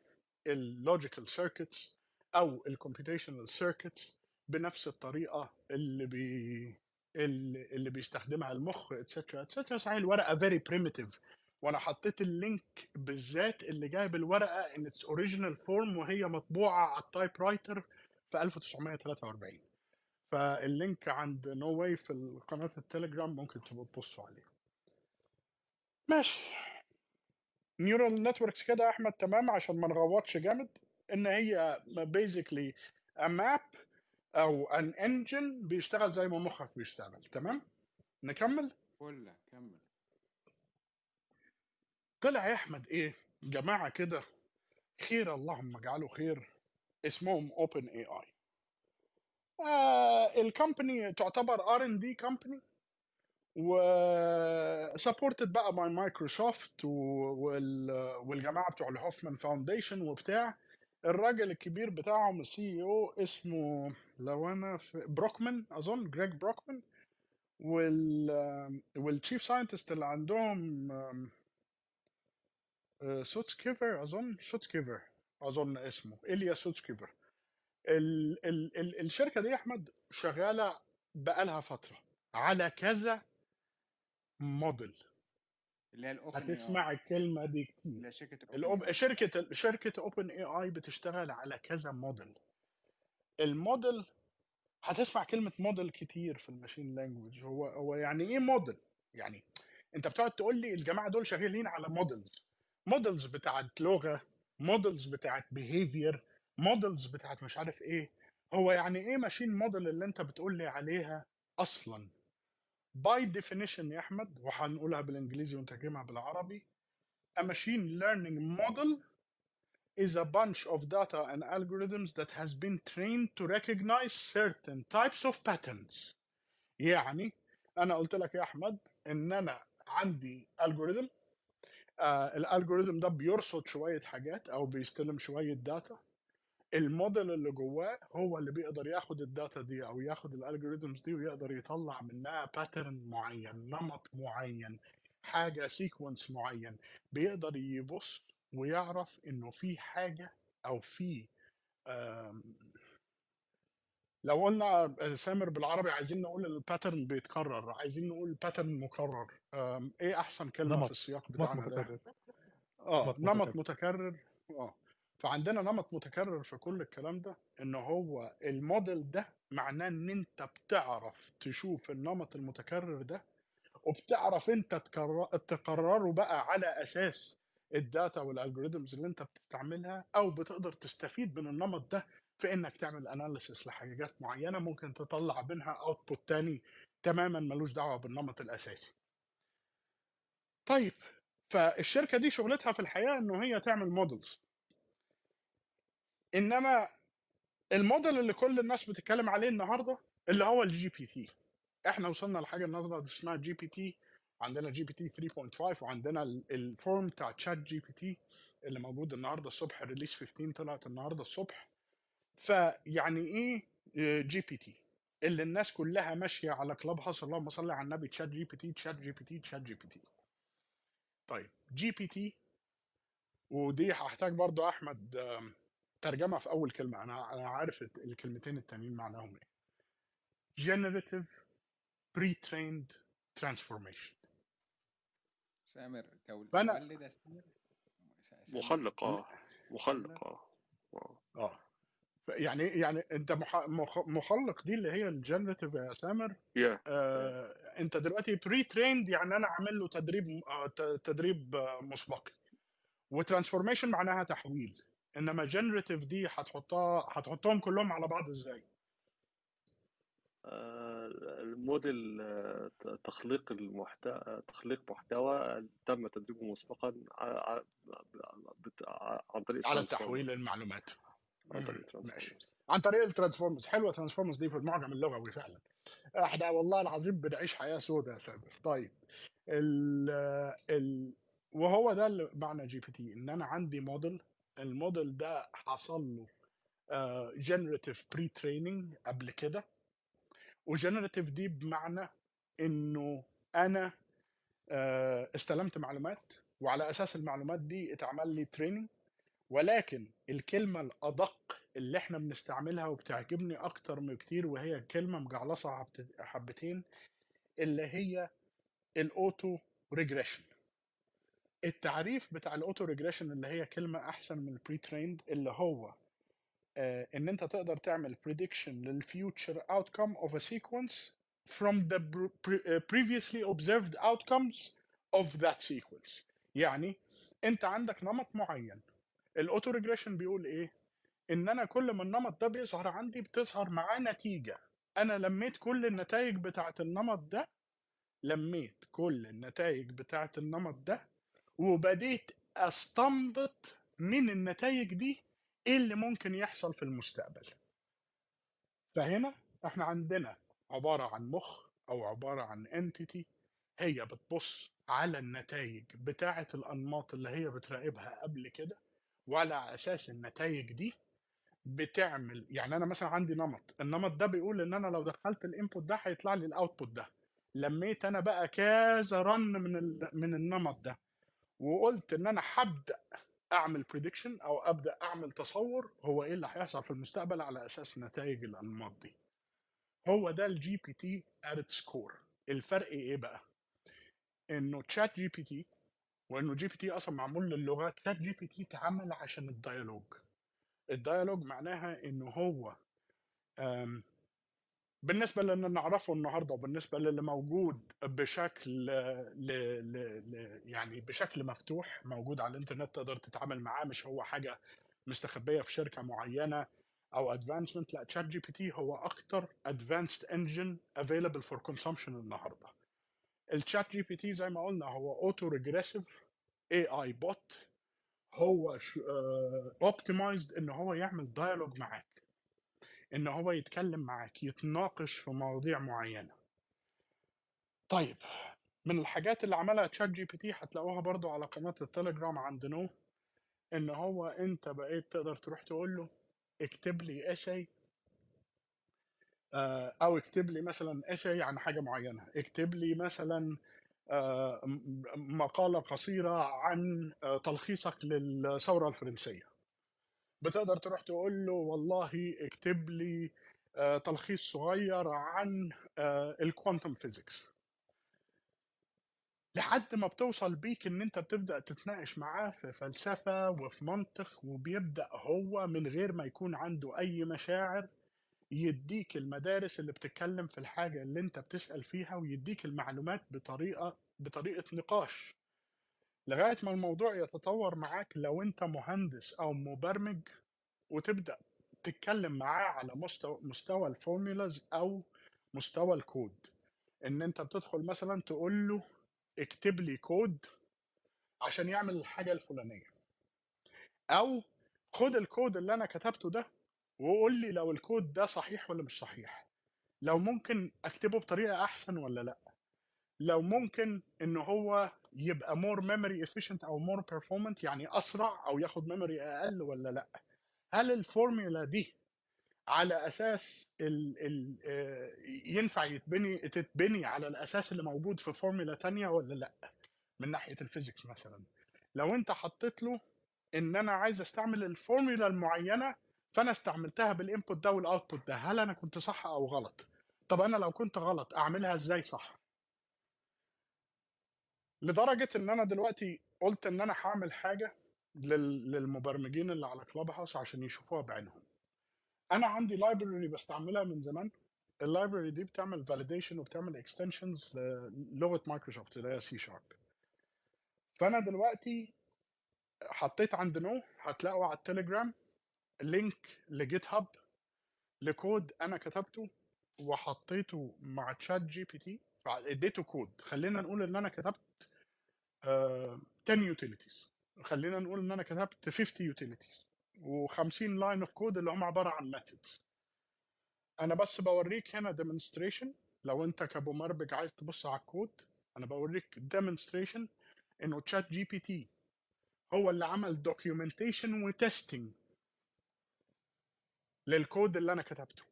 ال logical circuits أو ال computational circuits بنفس الطريقة اللي بي اللي بيستخدمها المخ etcetera etcetera صحيح الورقة very primitive. وأنا حطيت ال link بالذات اللي جايب الورقة in its original form وهي مطبوعة على ال typewriter في 1943 فال link عند نو واي في قناة التليجرام ممكن تبصوا عليه. ماشي. neural networks كده يا أحمد تمام؟ عشان ما نغوطش جامد. إن هي basically map أو an engine بيشتغل زي ما مخك بيشتغل تمام؟ نكمل؟ فل كمل. طلع يا أحمد إيه؟ جماعة كده خير اللهم اجعله خير اسمهم OpenAI ال company تعتبر R and D company. و supported بقى by Microsoft والجماعة بتوع ال Hoffman Foundation وبتاع. الراجل الكبير بتاعهم ال CO اسمه لو أنا في بروكمان أظن جريج بروكمان. وال وال chief scientist اللي عندهم آم، آه، سوتسكيفر أظن سوتسكيفر أظن اسمه إيليا سوتسكيفر ال ال ال الشركة دي يا أحمد شغالة بقالها فترة على كذا موديل اللي هي ال open هتسمع الكلمة دي كتير. شركة الأوب... شركة شركة OpenAI بتشتغل على كذا موديل الموديل هتسمع كلمة موديل كتير في ال machine language هو هو يعني إيه موديل يعني أنت بتقعد تقول لي الجماعة دول شغالين على models models بتاعت لغة models بتاعت behavior models بتاعت مش عارف إيه. هو يعني إيه machine model اللي أنت بتقول لي عليها أصلا؟ by definition يا أحمد وهنقولها بالإنجليزي ونترجمها بالعربي a machine learning model is a bunch of data and algorithms that has been trained to recognize certain types of patterns. يعني أنا قلت لك يا أحمد إن أنا عندي algorithm آه ال algorithm ده بيرصد شوية حاجات أو بيستلم شوية data ال model اللي جواه هو اللي بيقدر ياخد ال data دي أو ياخد ال algorithms دي ويقدر يطلع منها pattern معين نمط معين حاجة sequence معين. بيقدر يبص ويعرف إنه في حاجة أو في لو قلنا summary بالعربي عايزين نقول ال pattern بيتكرر عايزين نقول pattern مكرر. إيه أحسن كلمة نمط. في السياق نمط بتاعنا ده؟ متكرر. آه نمط. متكرر. آه. فعندنا نمط متكرر في كل الكلام ده إن هو الموديل ده معناه إن أنت بتعرف تشوف النمط المتكرر ده وبتعرف أنت تقرره بقى على أساس ال data وال algorithms اللي أنت بتستعملها أو بتقدر تستفيد من النمط ده في إنك تعمل analysis لحاجات معينة ممكن تطلع منها output تاني تماما ملوش دعوة بالنمط الأساسي. طيب فالشركة دي شغلتها في الحقيقة إنه هي تعمل models إنما الموديل اللي كل الناس بتتكلم عليه النهارده اللي هو ال GPT إحنا وصلنا لحاجة النهارده اسمها جي بي تي عندنا جي بي تي 3.5 وعندنا ال- ال form بتاع ChatGPT اللي موجود النهارده الصبح release 15 طلعت النهارده الصبح. فيعني إيه؟ GPT اللي الناس كلها ماشية على Clubhouse اللهم صل على النبي تشات جي بي تي تشات جي بي تي تشات جي بي تي طيب جي بي تي ودي هحتاج برضو أحمد آم، ترجمه في أول كلمة. أنا أنا عارف الكلمتين التانيين معناهم إيه. Generative pre-trained transformation. سامر تول... فأنا- تولد يا سامر. مخلق آه. مخلق. آه آه. آه. ف- يعني يعني أنت مح... مخ... مخلق دي اللي هي الجنريتيف يا سامر. يا آه أنت دلوقتي بري تريند يعني أنا عامل له تدريب آه تدريب آه مسبقي. و transformation معناها تحويل. إنما generative دي هتحطها هتحطهم كلهم على بعض إزاي؟ آه، الموديل آه، تخليق المحتوى تخليق محتوى تم تدريبه مسبقا ع- عن طريق على. تحويل المعلومات. عن طريق مم. ماشي. transformers عن طريق ال transformers. حلوة transformers دي في المعجم اللغوي فعلا. إحنا والله العظيم بنعيش حياة سوداء يا سامر. طيب. ال ال وهو ده اللي معنى GPT إن أنا عندي model ال model ده حصل له generative pre-training قبل كده. و generative دي بمعنى إنه أنا آه، استلمت معلومات وعلى أساس المعلومات دي اتعمل لي training ولكن الكلمة الأدق اللي إحنا بنستعملها وبتعجبني أكتر من كتير وهي كلمة مجعلصة حبت- حبتين اللي هي ال auto regression التعريف بتاع ال auto regression اللي هي كلمة أحسن من ال pre-trained اللي هو آه، إن أنت تقدر تعمل prediction لل future outcome of a sequence from the uh, previously observed outcomes of that sequence. يعني أنت عندك نمط معين. ال auto regression بيقول إيه؟ إن أنا كل ما النمط ده بيظهر عندي بتظهر معاه نتيجة. أنا لميت كل النتائج بتاعة النمط ده لميت كل النتائج بتاعة النمط ده وبديت أستنبط من النتائج دي إيه اللي ممكن يحصل في المستقبل فهنا إحنا عندنا عبارة عن مخ أو عبارة عن انتيتي هي بتبص على النتائج بتاعة الأنماط اللي هي بتراقبها قبل كده وعلى أساس النتائج دي بتعمل يعني أنا مثلا عندي نمط النمط ده بيقول إن أنا لو دخلت ال input ده هيطلع لي ال output ده لميت أنا بقى كذا run من. من النمط ده وقلت إن أنا هبدأ أعمل prediction أو أبدأ أعمل تصور هو إيه اللي هيحصل في المستقبل على أساس نتائج الأنماط دي. هو ده ال GPT at its core الفرق إيه بقى؟ إنه تشات جي بي تي وإنه جي بي تي أصلا معمول للغه ChatGPT اتعمل عشان ال dialogue ال dialogue معناها إنه هو بالنسبة للي نعرفه النهارده وبالنسبة للي موجود بشكل ل... ل... ل... يعني بشكل مفتوح موجود على الإنترنت تقدر تتعامل معاه مش هو حاجة مستخبية في شركة معينة أو advancement لا ChatGPT هو أكتر advanced engine available for consumption النهارده. ال ChatGPT زي ما قلنا هو auto regressive AI bot هو optimized إن هو يعمل dialogue معاك. إن هو يتكلم معاك يتناقش في مواضيع معينة. طيب من الحاجات اللي عملها ChatGPT هتلاقوها برضو على قناة التليجرام عند نو إن هو أنت بقيت تقدر تروح تقول له اكتب لي essay أو اكتب لي مثلا essay عن حاجة معينة. اكتب لي مثلا آه، مقالة قصيرة عن آه، تلخيصك للثورة الفرنسية. بتقدر تروح تقول له والله اكتب لي آه، تلخيص صغير عن ال quantum physics لحد ما بتوصل بيك إن أنت بتبدأ تتناقش معاه في فلسفة وفي منطق وبيبدأ هو من غير ما يكون عنده أي مشاعر يديك المدارس اللي بتتكلم في الحاجة اللي أنت بتسأل فيها ويديك المعلومات بطريقة بطريقة نقاش. لغاية ما الموضوع يتطور معاك لو انت مهندس أو مبرمج وتبدأ تتكلم معاه على مستوى مستوى ال formulas أو مستوى الكود. ان انت بتدخل مثلا تقول له اكتب لي كود عشان يعمل الحاجة الفلانية. أو خد الكود اللي أنا كتبته ده وقول لي لو الكود ده صحيح ولا مش صحيح. لو ممكن اكتبه بطريقة احسن ولا لأ. لو ممكن إن هو يبقى more memory efficient أو more performant يعني أسرع أو ياخد memory أقل ولا لأ؟ هل الفورمولا دي على أساس ال ال آه، ينفع يتبني تتبني على الأساس اللي موجود في فورمولا تانية ولا لأ؟ من ناحية ال physics مثلا. لو أنت حطيت له إن أنا عايز أستعمل الفورمولا المعينة فأنا استعملتها بال input ده وال output ده هل أنا كنت صح أو غلط؟ طب أنا لو كنت غلط أعملها إزاي صح؟ لدرجة إن أنا دلوقتي قلت إن أنا هعمل حاجة لل- للمبرمجين اللي على كلاب هاوس عشان يشوفوها بعينهم. أنا عندي library بستعملها من زمان. ال library دي بتعمل validation وبتعمل extensions للغه مايكروسوفت اللي هي C sharp فأنا دلوقتي حطيت عند نوح هتلاقوا على التليجرام link ل GitHub لكود أنا كتبته وحطيته مع ChatGPT اديته كود خلينا نقول إن أنا كتبت 10 utilities خلينا نقول إن أنا كتبت 50 utilities و50 line of code اللي هم عبارة عن methods. أنا بس بوريك هنا demonstration. لو أنت كمبرمج عايز تبص على الكود أنا بوريك demonstration إنه ChatGPT هو اللي عمل documentation و testing لل code اللي أنا كتبته.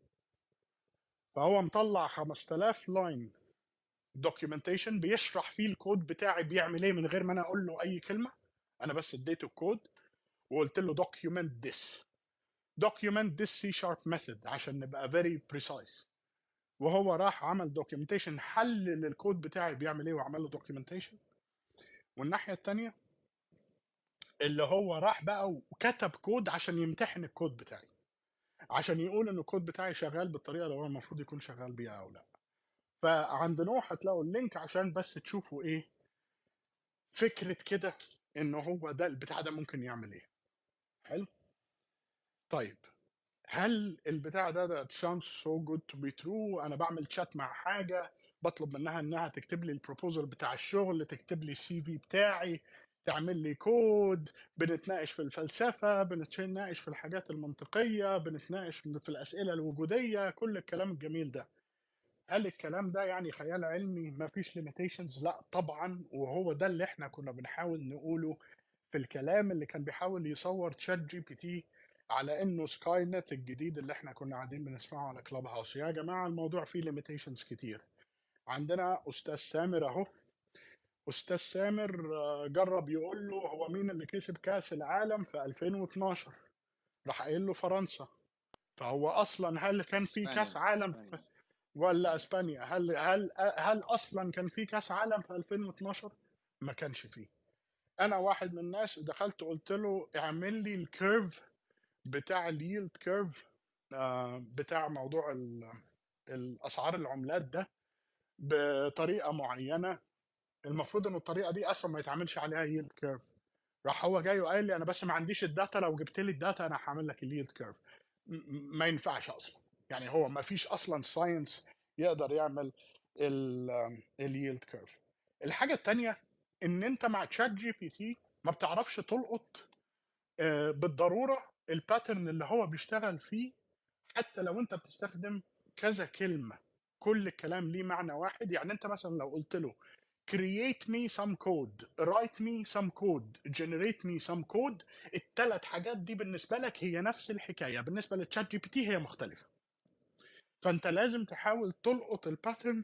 فهو مطلع 5000 line documentation بيشرح فيه الكود بتاعي بيعمل إيه من غير ما أنا أقول له أي كلمة. أنا بس اديته الكود وقلت له document this. document this C sharp method عشان نبقى very precise. وهو راح عمل documentation حلل الكود بتاعي بيعمل إيه وعمل له documentation. والناحية الثانية اللي هو راح بقى وكتب كود عشان يمتحن الكود بتاعي. عشان يقول إن الكود بتاعي شغال بالطريقة اللي هو المفروض يكون شغال بيها أو لأ. فعند نوح هتلاقوا ال link عشان بس تشوفوا إيه فكرة كده إن هو ده البتاع ده ممكن يعمل إيه. حلو؟ طيب هل البتاع ده ده sounds so good to be true أنا بعمل شات مع حاجة بطلب منها إنها تكتب لي ال proposal بتاع الشغل تكتب لي ال CV بتاعي تعمل لي كود بنتناقش في الفلسفة بنتناقش في الحاجات المنطقية بنتناقش في الأسئلة الوجودية كل الكلام الجميل ده. هل الكلام ده يعني خيال علمي؟ ما فيش limitations لا طبعا. وهو ده اللي إحنا كنا بنحاول نقوله في الكلام اللي كان بيحاول يصور ChatGPT على إنه Skynet الجديد اللي إحنا كنا قاعدين بنسمعه على كلاب هاوس يا جماعة الموضوع فيه limitations كتير. عندنا أستاذ سامر أهو. أستاذ سامر آه، جرب يقول له هو مين اللي كسب كأس العالم في 2012 راح قايل له فرنسا. فهو أصلا هل كان في كأس عالم في ولا إسبانيا؟ هل هل هل أصلا كان في كأس عالم في 2012 ما كانش فيه. أنا واحد من الناس دخلت قلت له اعمل لي ال curve بتاع ال yield curve بتاع موضوع ال- الأسعار العملات ده بطريقة معينة. المفروض إن الطريقة دي أصلا ما يتعملش عليها yield curve. راح هو جاي وقال لي أنا بس ما عنديش ال data لو جبت لي ال data أنا هعمل لك ال yield curve. ما ينفعش أصلا. يعني هو ما فيش أصلا science يقدر يعمل ال yield curve الحاجة الثانية إن أنت مع ChatGPT ما بتعرفش تلقط آه، بالضرورة ال pattern اللي هو بيشتغل فيه حتى لو أنت بتستخدم كذا كلمة كل الكلام ليه معنى واحد. يعني أنت مثلا لو قلت له create me some code write me some code generate me some code الثلاث حاجات دي بالنسبة لك هي نفس الحكاية. بالنسبة لل ChatGPT هي مختلفة. فانت لازم تحاول تلقط ال pattern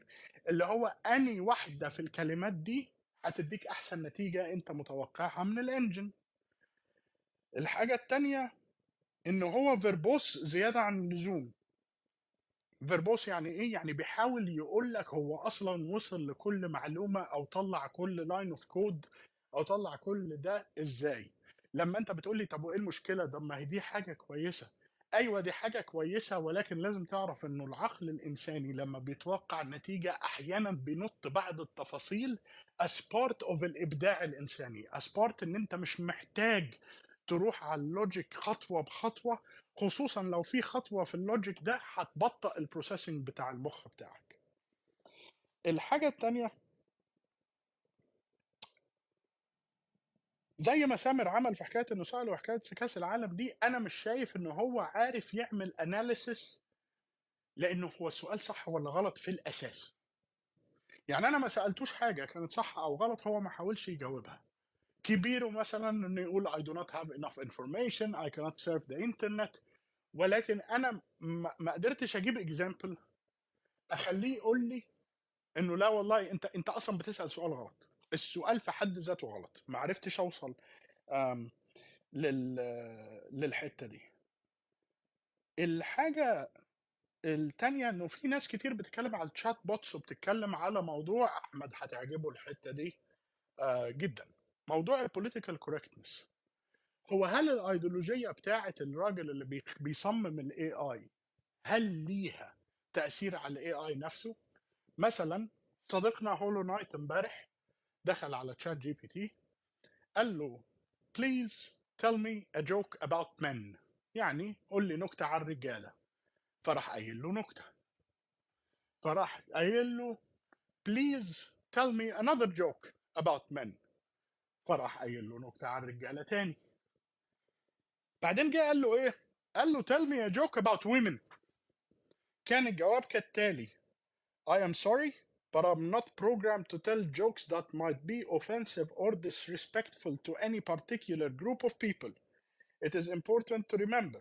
اللي هو أنهي واحدة في الكلمات دي هتديك أحسن نتيجة أنت متوقعها من ال engine الحاجة الثانية إن هو verbose زيادة عن اللزوم. verbose يعني إيه؟ يعني بيحاول يقول لك هو أصلا وصل لكل معلومة أو طلع كل line of code أو طلع كل ده إزاي. لما أنت بتقول لي طب وإيه المشكلة؟ ده ما هي دي حاجة كويسة. أيوه دي حاجة كويسة ولكن لازم تعرف إنه العقل الإنساني لما بيتوقع نتيجة أحيانا بينط بعض التفاصيل as part of الإبداع الإنساني as part إن أنت مش محتاج تروح على ال logic خطوة بخطوة خصوصا لو في خطوة في ال logic ده هتبطئ ال processing بتاع المخ بتاعك. الحاجة الثانية زي ما سامر عمل في حكاية انه سأله حكايه كأس العالم دي أنا مش شايف إن هو عارف يعمل analysis لأنه هو السؤال صح ولا غلط في الأساس. يعني أنا ما سألتوش حاجة كانت صح أو غلط هو ما حاولش يجاوبها. كبيره مثلا إنه يقول I do not have enough information I cannot serve the internet ولكن أنا ما قدرتش أجيب اكزامبل أخليه يقول لي إنه لا والله أنت أنت أصلا بتسأل سؤال غلط. السؤال في حد ذاته غلط ما عرفتش أوصل لل للحتة دي. الحاجة التانية إنه في ناس كتير بتتكلم على ال chatbots وبتتكلم على موضوع أحمد هتعجبه الحتة دي آه، جدا. موضوع ال political correctness هو هل الإيديولوجية بتاعة الراجل اللي بي- بيصمم ال AI هل ليها تأثير على ال AI نفسه؟ مثلا صديقنا Hollow Knight امبارح دخل على ChatGPT قال له please tell me a joke about men. يعني قول لي نكتة عن الرجاله فراح قايل له نكتة. فراح قايل له please tell me another joke about men. فراح قايل له نكتة عن الرجاله تاني. بعدين جه قال له إيه؟ قال له tell me a joke about women. كان الجواب كالتالي I am sorry but I'm not programmed to tell jokes that might be offensive or disrespectful to any particular group of people it is important to remember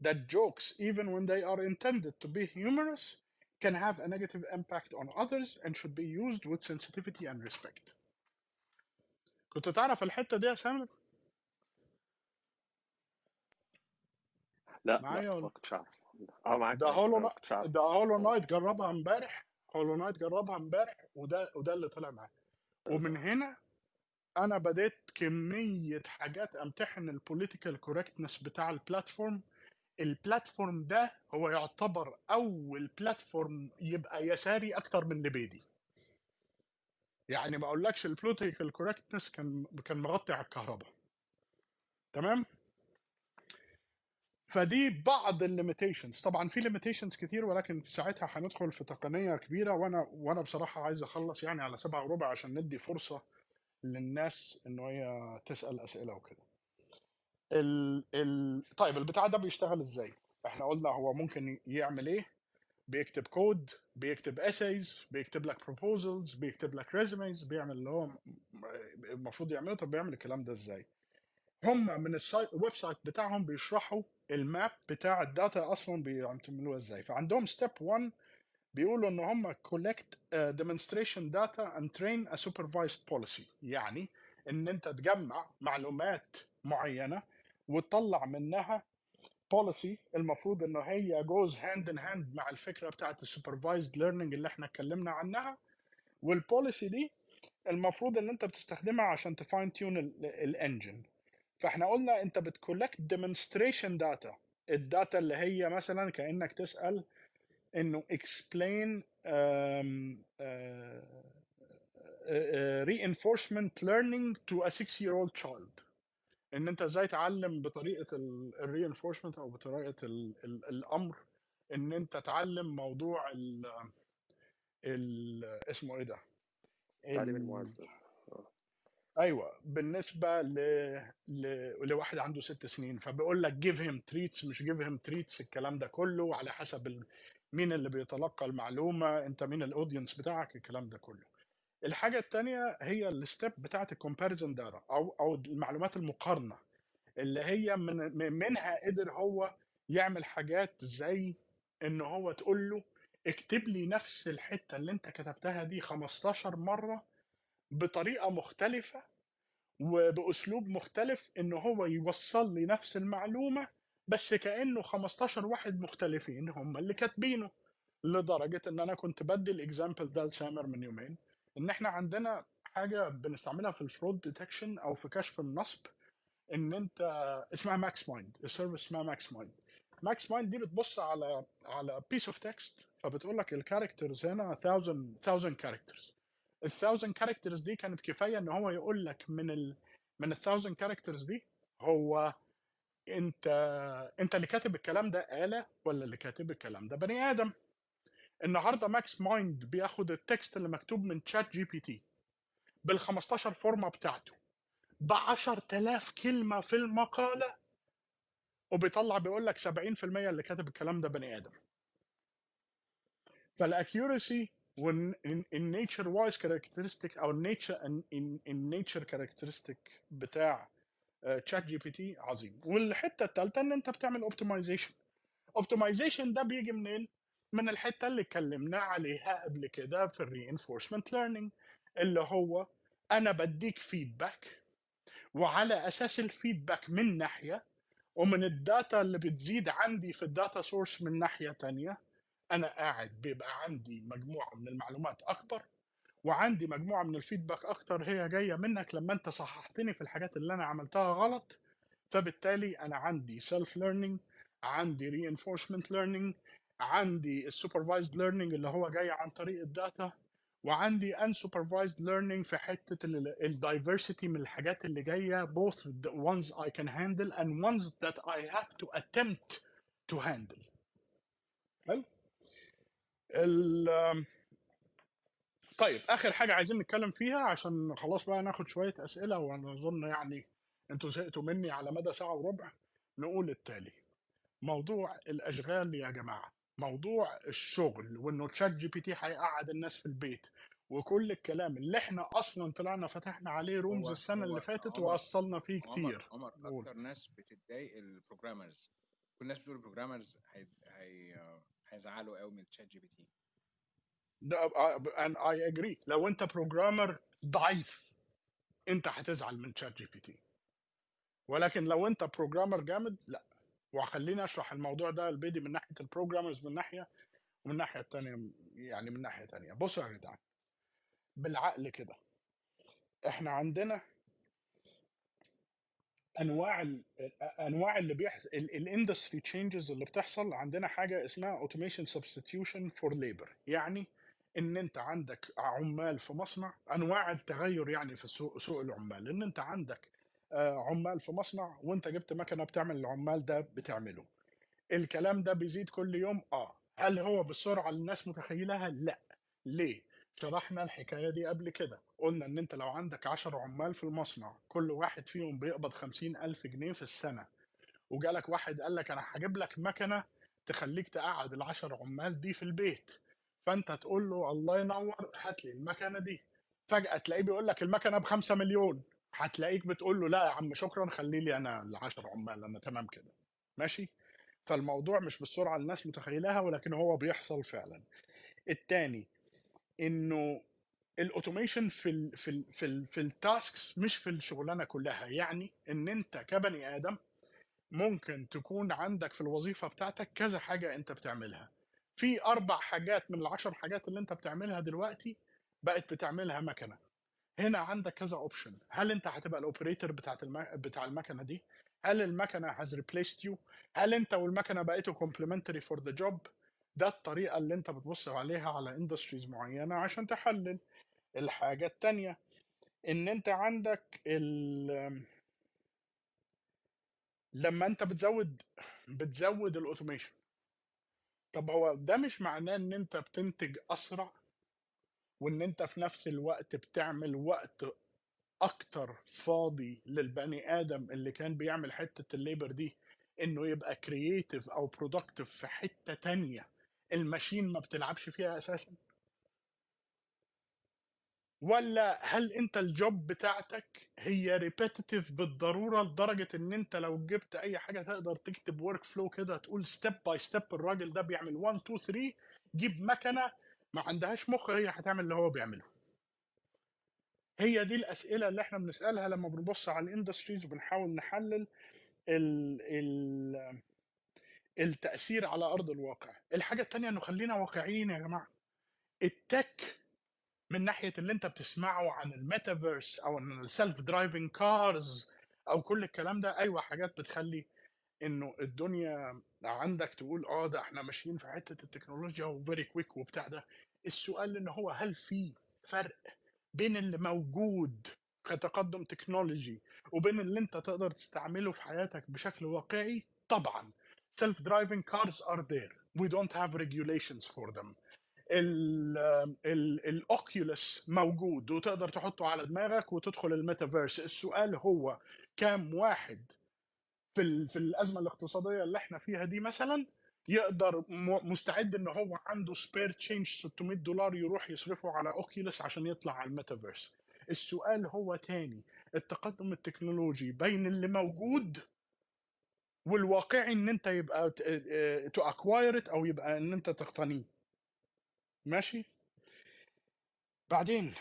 that jokes even when they are intended to be humorous can have a negative impact on others and should be used with sensitivity and respect كنت تعرف الحتة دي يا سامر لا لا معايا ما ولا كنتش عارف اه معاك ده معاك هولو انا ما كنتش عارف ده هولو نايت جربها امبارح Hollow Knight جربها امبارح وده وده اللي طلع معاه ومن هنا أنا بديت كمية حاجات أمتحن ال political correctness بتاع ال platform ال platform ده هو يعتبر أول platform يبقى يساري أكتر من ليبيدي. يعني ما أقولكش ال political correctness كان كان مغطي على الكهرباء. تمام؟ فدي بعض ال limitations طبعا في limitations كتير ولكن ساعتها هندخل في تقنية كبيرة وأنا وأنا بصراحة عايز أخلص يعني على سبعة وربع عشان ندي فرصة للناس ان هي تسأل أسئلة وكده. ال ال طيب البتاع ده بيشتغل إزاي؟ إحنا قلنا هو ممكن يعمل إيه؟ بيكتب كود بيكتب essays بيكتب لك proposals بيكتب لك resumes بيعمل اللي هو المفروض يعمله. طب بيعمل الكلام ده إزاي؟ هم من ال site ال website بتاعهم بيشرحوا ال map بتاع ال data أصلا بيعملوها إزاي. فعندهم step 1 بيقولوا ان هم uh, demonstration data and train a supervised policy. يعني إن أنت تجمع معلومات معينة وتطلع منها policy المفروض إنه هي goes hand in hand مع الفكرة بتاعت ال supervised learning اللي إحنا اتكلمنا عنها. وال policy دي المفروض إن أنت بتستخدمها عشان ت fine tune ال engine فاحنا قلنا انت بت collect demonstration data ال data اللي هي مثلا كأنك تسأل إنه explain um, uh, uh, reinforcement learning to a six year old child. إن أنت إزاي تعلم بطريقة ال reinforcement أو بطريقة ال ال الأمر. إن أنت تعلم موضوع ال ال اسمه إيه ده؟ التعليم ال المؤثر آه. أيوه بالنسبة ل... ل... لواحد عنده ست سنين فبيقول لك give him treats مش give him treats الكلام ده كله على حسب ال... مين اللي بيتلقى المعلومة أنت مين ال audience بتاعك الكلام ده كله. الحاجة الثانية هي ال step بتاعت ال comparison data أو أو المعلومات المقارنة اللي هي من- منها قدر هو يعمل حاجات زي إن هو تقول له اكتب لي نفس الحتة اللي أنت كتبتها دي 15 مرة بطريقة مختلفة وبأسلوب مختلف إن هو يوصل لي نفس المعلومة بس كأنه 15 واحد مختلفين هم اللي كاتبينه لدرجة إن أنا كنت بدي ال example ده لسامر من يومين. إن إحنا عندنا حاجة بنستعملها في ال fraud detection أو في كشف النصب إن أنت اسمها ماكس مايند ال service اسمها ماكس مايند. ماكس مايند دي بتبص على على piece of text فبتقول لك ال characters هنا 1000 1000 characters ال 1000 characters دي كانت كفاية إن هو يقول لك من ال من ال 1000 characters دي هو انت أنت اللي كاتب الكلام ده آلة ولا اللي كاتب الكلام ده بني آدم؟ النهارده ماكس مايند بياخد ال text اللي مكتوب من تشات جي بي تي بال 15 فورمه بتاعته ب 10000 كلمة في المقالة وبيطلع بيقول لك 70% اللي كاتب الكلام ده بني آدم. فال accuracy وال nature wise characteristic أو ال nature ال nature characteristic بتاع تشات جي بي تي عظيم. والحتة الثالثه إن أنت بتعمل optimization optimization ده بيجي منين؟ من الحتة اللي اتكلمنا عليها قبل كده في ال reinforcement learning اللي هو أنا بديك feedback وعلى أساس ال feedback من ناحية ومن ال data اللي بتزيد عندي في ال data source من ناحية تانية أنا قاعد بيبقى عندي مجموعة من المعلومات أكتر وعندي مجموعة من ال feedback أكتر هي جاية منك لما أنت صححتني في الحاجات اللي أنا عملتها غلط. فبالتالي أنا عندي self learning عندي reinforcement learning عندي ال supervised learning اللي هو جاي عن طريق ال data وعندي unsupervised learning في حتة ال diversity من الحاجات اللي جاية both the ones I can handle and ones that I have to attempt to handle. حلو؟ ال طيب آخر حاجة عايزين نتكلم فيها عشان خلاص بقى ناخد شوية أسئلة وأنا أظن يعني أنتوا زهقتوا مني على مدى ساعة وربع نقول التالي. موضوع الأشغال يا جماعة موضوع الشغل وإنه تشات جي بي تي هيقعد الناس في البيت وكل الكلام اللي إحنا أصلا طلعنا فتحنا عليه rooms السنة اللي فاتت عمر وأصلنا فيه عمر كتير. عمر قول. أكتر ناس بتتضايق ال programmers كل الناس بتقول ال programmers هي هي هيزعلوا قوي من تشات جي بي تي. ده and I agree. لو انت programmer ضعيف انت هتزعل من تشات جي بي تي. ولكن لو انت programmer جامد لا. وخليني أشرح الموضوع ده البيدي من ناحية ال programmers من ناحية ومن الناحيه الثانية يعني من ناحية ثانية بصوا يا جدعان. بالعقل كده. إحنا عندنا أنواع ال أنواع اللي بيحصل ال industry changes اللي بتحصل عندنا حاجة اسمها automation substitution for labor يعني إن أنت عندك عمال في مصنع أنواع التغير يعني في سوق سوق العمال. إن أنت عندك آه، عمال في مصنع وأنت جبت مكنة بتعمل العمال ده بتعمله. الكلام ده بيزيد كل يوم؟ آه. هل هو بالسرعه اللي الناس متخيلها؟ لا. ليه؟ شرحنا الحكاية دي قبل كده. قلنا إن أنت لو عندك 10 عمال في المصنع كل واحد فيهم بيقبض 50 ألف جنيه في السنة. وجالك واحد قال لك أنا هجيب لك مكنة تخليك تقعد العشر عمال دي في البيت. فأنت تقول له الله ينور هات لي المكنة دي. فجأة تلاقيه بيقول لك المكنة ب 5 مليون. هتلاقيك بتقول له لا يا عم شكرا خلي لي أنا العشر عمال أنا تمام كده. ماشي؟ فالموضوع مش بالسرعة اللي الناس متخيلها ولكن هو بيحصل فعلا. التاني إنه ال automation في ال في ال في ال في ال tasks مش في الشغلانة كلها. يعني إن أنت كبني آدم ممكن تكون عندك في الوظيفة بتاعتك كذا حاجة أنت بتعملها. في أربع حاجات من العشر حاجات اللي أنت بتعملها دلوقتي بقت بتعملها مكنة. هنا عندك كذا option هل أنت هتبقى ال operator بتاعت الم... بتاع المكنة دي؟ هل المكنة has replaced you هل أنت والمكنة بقيتوا complementary for the job ده الطريقة اللي انت بتبص عليها على industries معينة عشان تحلل الحاجة التانية. ان انت عندك ال... لما انت بتزود بتزود ال automation طب هو ده مش معناه ان انت بتنتج أسرع وان انت في نفس الوقت بتعمل وقت أكتر فاضي للبني آدم اللي كان بيعمل حتة ال labor دي إنه يبقى creative أو productive في حتة تانية؟ ال machine ما بتلعبش فيها أساسا؟ ولا هل أنت ال job بتاعتك هي repetitive بالضرورة لدرجة إن أنت لو جبت أي حاجة تقدر تكتب workflow كده تقول step by step الراجل ده بيعمل 1 2 3 جيب مكنة ما عندهاش مخ هي هتعمل اللي هو بيعمله. هي دي الأسئلة اللي إحنا بنسألها لما بنبص على ال industries وبنحاول نحلل ال ال التأثير على أرض الواقع. الحاجة التانية إنه خلينا واقعيين يا جماعة. ال tech من ناحية اللي أنت بتسمعه عن الميتافيرس أو ال self driving cars أو كل الكلام ده أيوه حاجات بتخلي إنه الدنيا عندك تقول آه ده إحنا ماشيين في حتة التكنولوجيا و very quick وبتاع ده. السؤال ان هو هل في فرق بين اللي موجود كتقدم تكنولوجي وبين اللي أنت تقدر تستعمله في حياتك بشكل واقعي؟ طبعا. Self driving cars are there. We don't have regulations for them. ال Oculus موجود وتقدر تحطه على دماغك وتدخل الميتافيرس السؤال هو كام واحد في ال- في الأزمة الاقتصادية اللي إحنا فيها دي مثلا يقدر مستعد إن هو عنده spare change 600 دولار يروح يصرفه على Oculus عشان يطلع على الميتافيرس؟ السؤال هو تاني. التقدم التكنولوجي بين اللي موجود والواقعي إن أنت يبقى to acquire أو يبقى إن أنت تقتنيه. ماشي؟ بعدين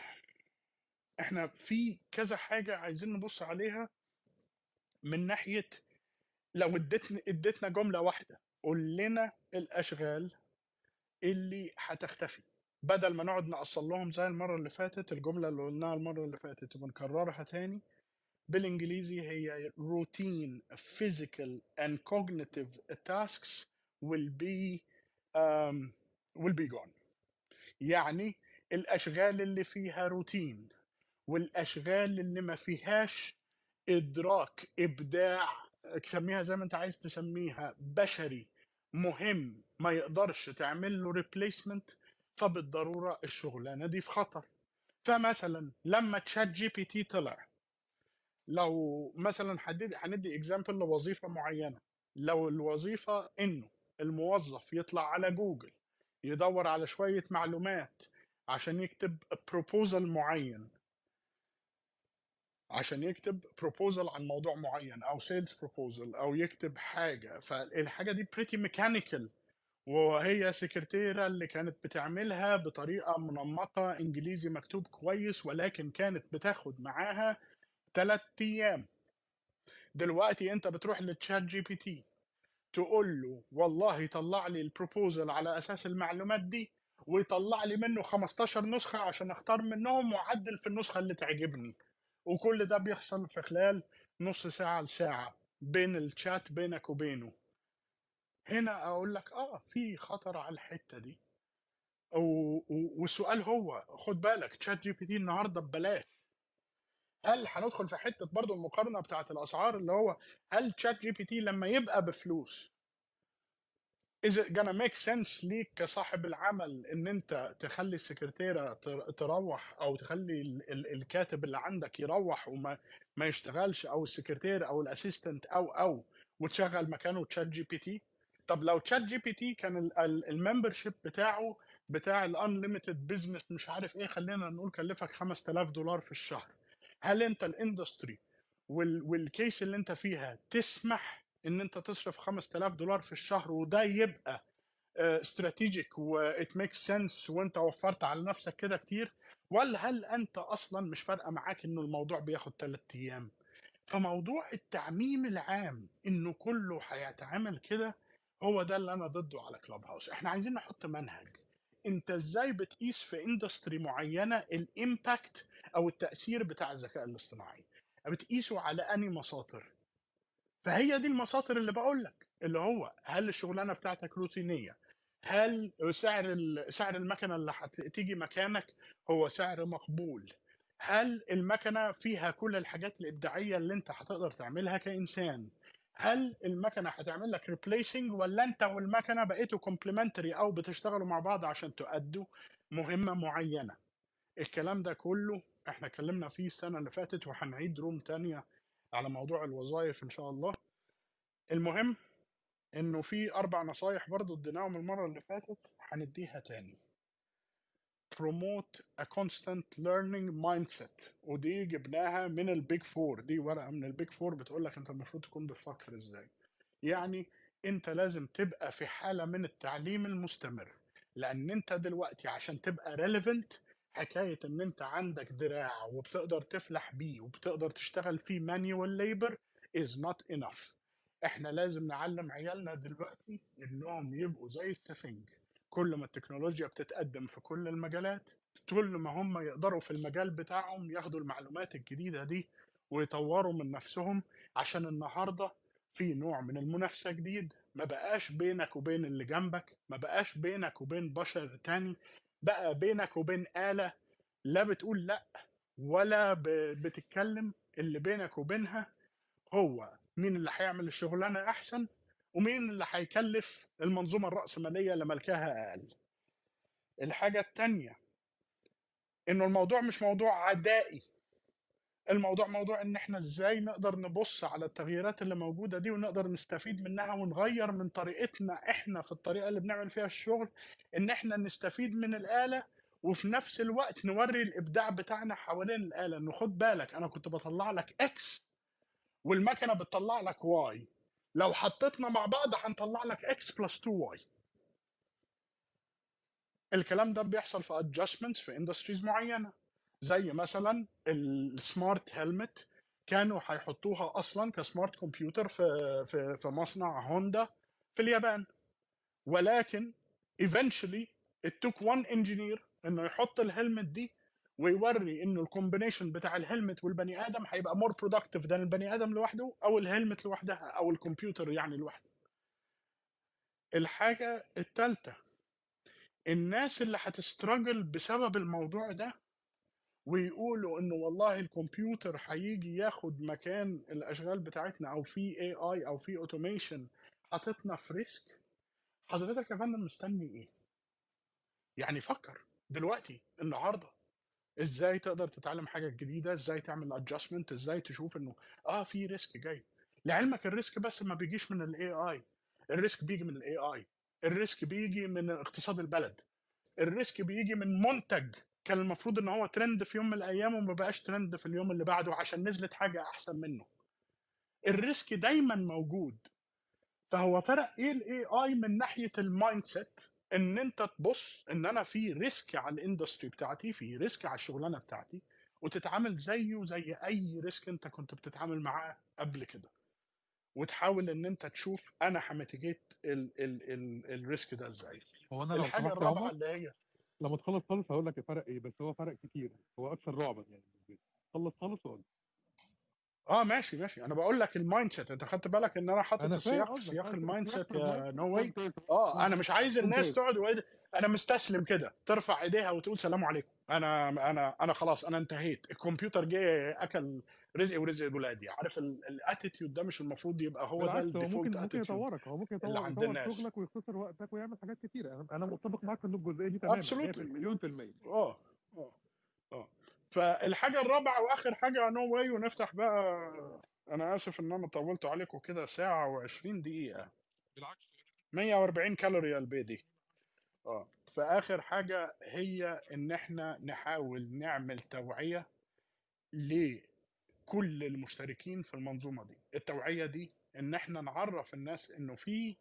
إحنا في كذا حاجة عايزين نبص عليها من ناحية لو اديتنا اديتنا جملة واحدة قول لنا الأشغال اللي هتختفي. بدل ما نقعد نفصل لهم زي المرة اللي فاتت الجملة اللي قلناها المرة اللي فاتت وبنكررها تاني بالإنجليزي هي physical and cognitive tasks will be um, will be gone. يعني الأشغال اللي فيها روتين والأشغال اللي ما فيهاش إدراك إبداع سميها زي ما أنت عايز تسميها بشري مهم ما يقدرش تعمل له ريبليسمنت فبالضرورة الشغلانة دي في خطر. فمثلا لما ChatGPT طلع لو مثلا هندي example لوظيفة معينة. لو الوظيفة إنه الموظف يطلع على جوجل يدور على شوية معلومات عشان يكتب proposal معين عشان يكتب proposal عن موضوع معين أو sales proposal أو يكتب حاجة. فالحاجة دي pretty mechanical وهي سكرتيرة اللي كانت بتعملها بطريقة منمقة إنجليزي مكتوب كويس ولكن كانت بتاخد معاها ثلاث أيام. دلوقتي أنت بتروح ل ChatGPT تقول له والله طلع لي ال proposal على أساس المعلومات دي ويطلع لي منه 15 نسخة عشان أختار منهم وأعدل في النسخة اللي تعجبني. وكل ده بيحصل في خلال نص ساعة لساعة بين الشات بينك وبينه. هنا أقول لك آه في خطر على الحتة دي. والسؤال هو خد بالك ChatGPT النهارده ببلاش. هل هندخل في حتة برضو المقارنة بتاعت الأسعار اللي هو هل ChatGPT لما يبقى بفلوس is it gonna make sense ليك كصاحب العمل إن أنت تخلي السكرتيرة تر- تروح أو تخلي ال- ال- الكاتب اللي عندك يروح وما ما يشتغلش أو السكرتير أو ال assistant أو أو وتشغل مكانه ChatGPT طب لو ChatGPT كان ال membership بتاعه بتاع ال unlimited business مش عارف إيه خلينا نقول كلفك 5000 دولار في الشهر. هل انت ال industry وال وال case اللي انت فيها تسمح ان انت تصرف 5000 دولار في الشهر وده يبقى strategic و it make sense وانت وفرت على نفسك كده كتير؟ ولا هل انت أصلا مش فارقة معاك إنه الموضوع بياخد 3 أيام؟ فموضوع التعميم العام إنه كله هيتعامل كده هو ده اللي أنا ضده على Clubhouse إحنا عايزين نحط منهج. أنت إزاي بتقيس في industry معينة ال impact أو التأثير بتاع الذكاء الاصطناعي. بتقيسه على أني مساطر؟ فهي دي المساطر اللي بقول لك اللي هو هل الشغلانة بتاعتك روتينية؟ هل سعر سعر المكنة اللي هتيجي مكانك هو سعر مقبول؟ هل المكنة فيها كل الحاجات الإبداعية اللي أنت هتقدر تعملها كإنسان؟ هل المكنة هتعمل لك replacing ولا أنت والمكنة بقيتوا complementary أو بتشتغلوا مع بعض عشان تؤدوا مهمة معينة؟ الكلام ده كله إحنا اتكلمنا فيه السنة اللي فاتت وهنعيد room تانية على موضوع الوظائف إن شاء الله. المهم إنه في أربع نصايح برضو اديناهم المرة اللي فاتت هنديها تاني. Promote a constant learning mindset. ودي جبناها من ال Big Four دي ورقة من ال Big Four بتقول لك أنت المفروض تكون بتفكر إزاي. يعني أنت لازم تبقى في حالة من التعليم المستمر. لأن أنت دلوقتي عشان تبقى relevant حكاية إن أنت عندك دراع وبتقدر تفلح بيه وبتقدر تشتغل فيه manual labor is not enough. إحنا لازم نعلم عيالنا دلوقتي إنهم يبقوا زي السفنج. كل ما التكنولوجيا بتتقدم في كل المجالات كل ما هم يقدروا في المجال بتاعهم ياخدوا المعلومات الجديدة دي ويطوروا من نفسهم عشان النهاردة في نوع من المنافسة جديد. ما بقاش بينك وبين اللي جنبك ما بقاش بينك وبين بشر تاني. بقى بينك وبين آلة لا بتقول لأ ولا بتتكلم اللي بينك وبينها هو مين اللي هيعمل الشغلانة أحسن ومين اللي هيكلف المنظومة الرأسمالية اللي ملكها أقل الحاجة التانية إنه الموضوع مش موضوع عدائي. الموضوع موضوع إن إحنا إزاي نقدر نبص على التغييرات اللي موجودة دي ونقدر نستفيد منها ونغير من طريقتنا إحنا في الطريقة اللي بنعمل فيها الشغل إن إحنا نستفيد من الآلة وفي نفس الوقت نوري الإبداع بتاعنا حوالين الآلة. إنه خد بالك أنا كنت بطلع لك إكس والمكنة بتطلع لك Y لو حطيتنا مع بعض هنطلع لك X plus 2 Y الكلام ده بيحصل في adjustments في industries معينة. زي مثلا ال smart helmet كانوا هيحطوها أصلا ك smart كمبيوتر في في في مصنع هوندا في اليابان. ولكن eventually it took one engineer إنه يحط ال helmet دي ويوري إنه ال combination بتاع ال helmet والبني آدم هيبقى more productive than البني آدم لوحده أو ال helmet لوحدها أو الكمبيوتر يعني لوحده. الحاجة الثالثه الناس اللي هت struggle بسبب الموضوع ده ويقولوا إنه والله الكمبيوتر هيجي ياخد مكان الأشغال بتاعتنا أو في AI أو في automation حاططنا في risk حضرتك يا فندم مستني إيه؟ يعني فكر دلوقتي النهارده إزاي تقدر تتعلم حاجة جديدة؟ إزاي تعمل adjustment إزاي تشوف إنه آه في risk جاي. لعلمك ال risk بس ما بيجيش من ال AI ال risk بيجي من ال AI ال risk بيجي من اقتصاد البلد. ال risk بيجي من منتج. كان المفروض إن هو ترند في يوم من الأيام وما بقاش ترند في اليوم اللي بعده عشان نزلت حاجة أحسن منه. ال risk دايما موجود. فهو فرق إيه ال AI من ناحية ال mindset إن أنت تبص إن أنا في risk على ال industry بتاعتي في risk على الشغلانة بتاعتي وتتعامل زيه زي أي risk أنت كنت بتتعامل معاه قبل كده. وتحاول إن أنت تشوف أنا ه mitigate ال ال ال ال risk ده إزاي. هو أنا لو الحاجة الرابعة اللي هي لما تخلص خالص هقول لك الفرق إيه بس هو فرق كتير. هو أكثر رعبا يعني. خلص خالص وقول. آه ماشي ماشي. أنا بقول لك ال mindset. أنت خدت بالك إن أنا حاطط السياق في سياق ال mind بتسياق set you know why آه أنا مش عايز الناس تقعد أنا مستسلم كده. ترفع إيديها وتقول سلام عليكم. أنا أنا أنا خلاص أنا انتهيت. الكمبيوتر جه أكل رزقي ورزق ولادي عارف ال attitude ده مش المفروض يبقى هو ده بالعكس هو ممكن ممكن يطورك هو ممكن اللي يطور شغلك ويختصر وقتك ويعمل حاجات كتيرة. أنا أنا متفق معاك في إن الجزئية دي تماما 100% absolutely مليون في المية. آه آه آه. فالحاجة الرابعة وآخر حاجة no way ونفتح بقى. أنا آسف إن أنا طولت عليكم كده ساعة و20 دقيقة. بالعكس. 140 كالوري يا البيدي آه. فآخر حاجة هي إن إحنا نحاول نعمل توعية لكل المشتركين في المنظومة دي. التوعية دي إن إحنا نعرف الناس إنه في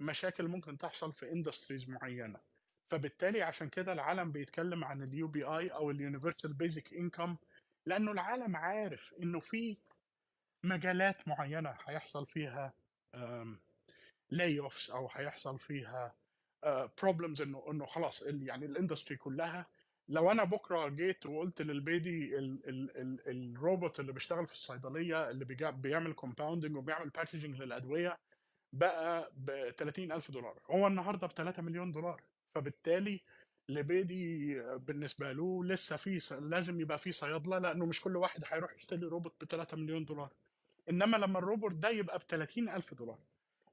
مشاكل ممكن تحصل في industries معينة. فبالتالي عشان كده العالم بيتكلم عن ال UBI أو ال universal basic income لأنه العالم عارف إنه في مجالات معينة هيحصل فيها layoffs أو هيحصل فيها problems إنه إنه خلاص يعني ال industry كلها لو أنا بكرة جيت وقلت للبيدي ال ال ال الروبوت اللي بيشتغل في الصيدلية اللي بيعمل compounding وبيعمل packaging للأدوية بقى ب 30 ألف دولار. هو النهارده ب 3 مليون دولار. فبالتالي لبيدي بالنسبة له لسه في لازم يبقى في صيادلة لأنه مش كل واحد هيروح يشتري روبوت ب 3 مليون دولار. إنما لما الروبوت ده يبقى ب 30 ألف دولار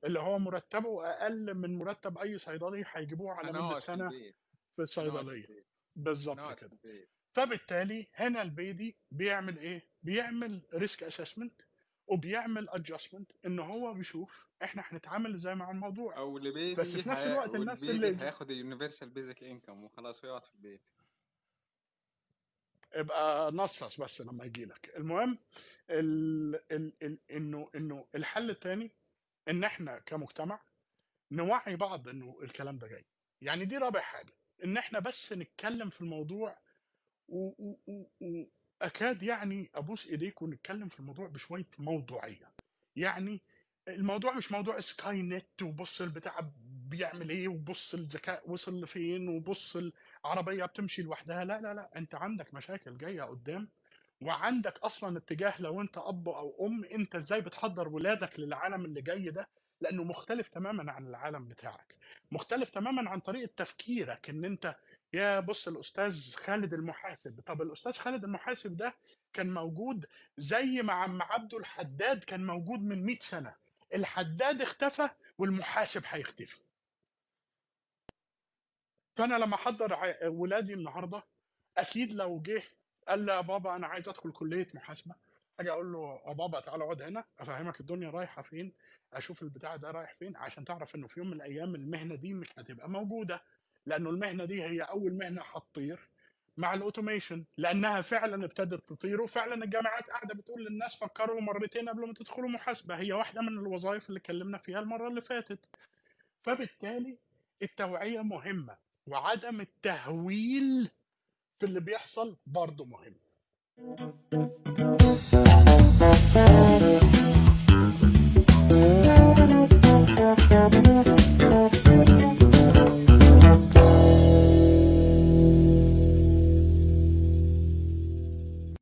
اللي هو مرتبه أقل من مرتب أي صيدلي هيجيبوه على مدة في سنة في في الصيدلية. بالظبط كده. فبالتالي هنا البيدي بيعمل إيه؟ بيعمل risk assessment وبيعمل ادجستمنت إن هو بيشوف إحنا هنتعامل إزاي مع الموضوع. أو بس لبيدي في نفس. الوقت الناس اللي هياخد اليونيفرسال بيزك انكم وخلاص ويقعد في البيت. يبقى نصص بس لما يجي لك. المهم ال... ال... ال... انه إنه الحل الثاني إن إحنا كمجتمع نوعي بعض إنه الكلام ده جاي. يعني دي رابع حاجة. إن إحنا بس نتكلم في الموضوع واكاد يعني أبوس إيديك ونتكلم في الموضوع بشوية موضوعية. يعني الموضوع مش موضوع سكاي نت وبص البتاع بيعمل إيه وبص الذكاء وصل لفين وبص العربية بتمشي لوحدها. لا لا لا أنت عندك مشاكل جاية قدام وعندك أصلا اتجاه لو أنت أب أو أم أنت إزاي بتحضر ولادك للعالم اللي جاي ده. لأنه مختلف تماما عن العالم بتاعك. مختلف تماما عن طريقة تفكيرك إن أنت يا بص الأستاذ خالد المحاسب. طب الأستاذ خالد المحاسب ده كان موجود زي ما عم عبده الحداد كان موجود من 100 سنة. الحداد اختفى والمحاسب هيختفي. فأنا لما أحضر ولادي النهارده أكيد لو جه قال لي يا بابا أنا عايز أدخل كلية محاسبة. أجي أقول له يا بابا تعالى اقعد هنا افهمك الدنيا رايحة فين أشوف البتاع ده رايح فين عشان تعرف انه في يوم من الأيام المهنة دي مش هتبقى موجودة لأنه المهنة دي هي اول مهنة هتطير مع الاوتوميشن لانها فعلا ابتدت تطير وفعلا الجامعات قاعدة بتقول للناس فكروا مرتين قبل ما تدخلوا محاسبة هي واحدة من الوظائف اللي اتكلمنا فيها المرة اللي فاتت. فبالتالي التوعية مهمة وعدم التهويل في اللي بيحصل برضه مهم. Thank you.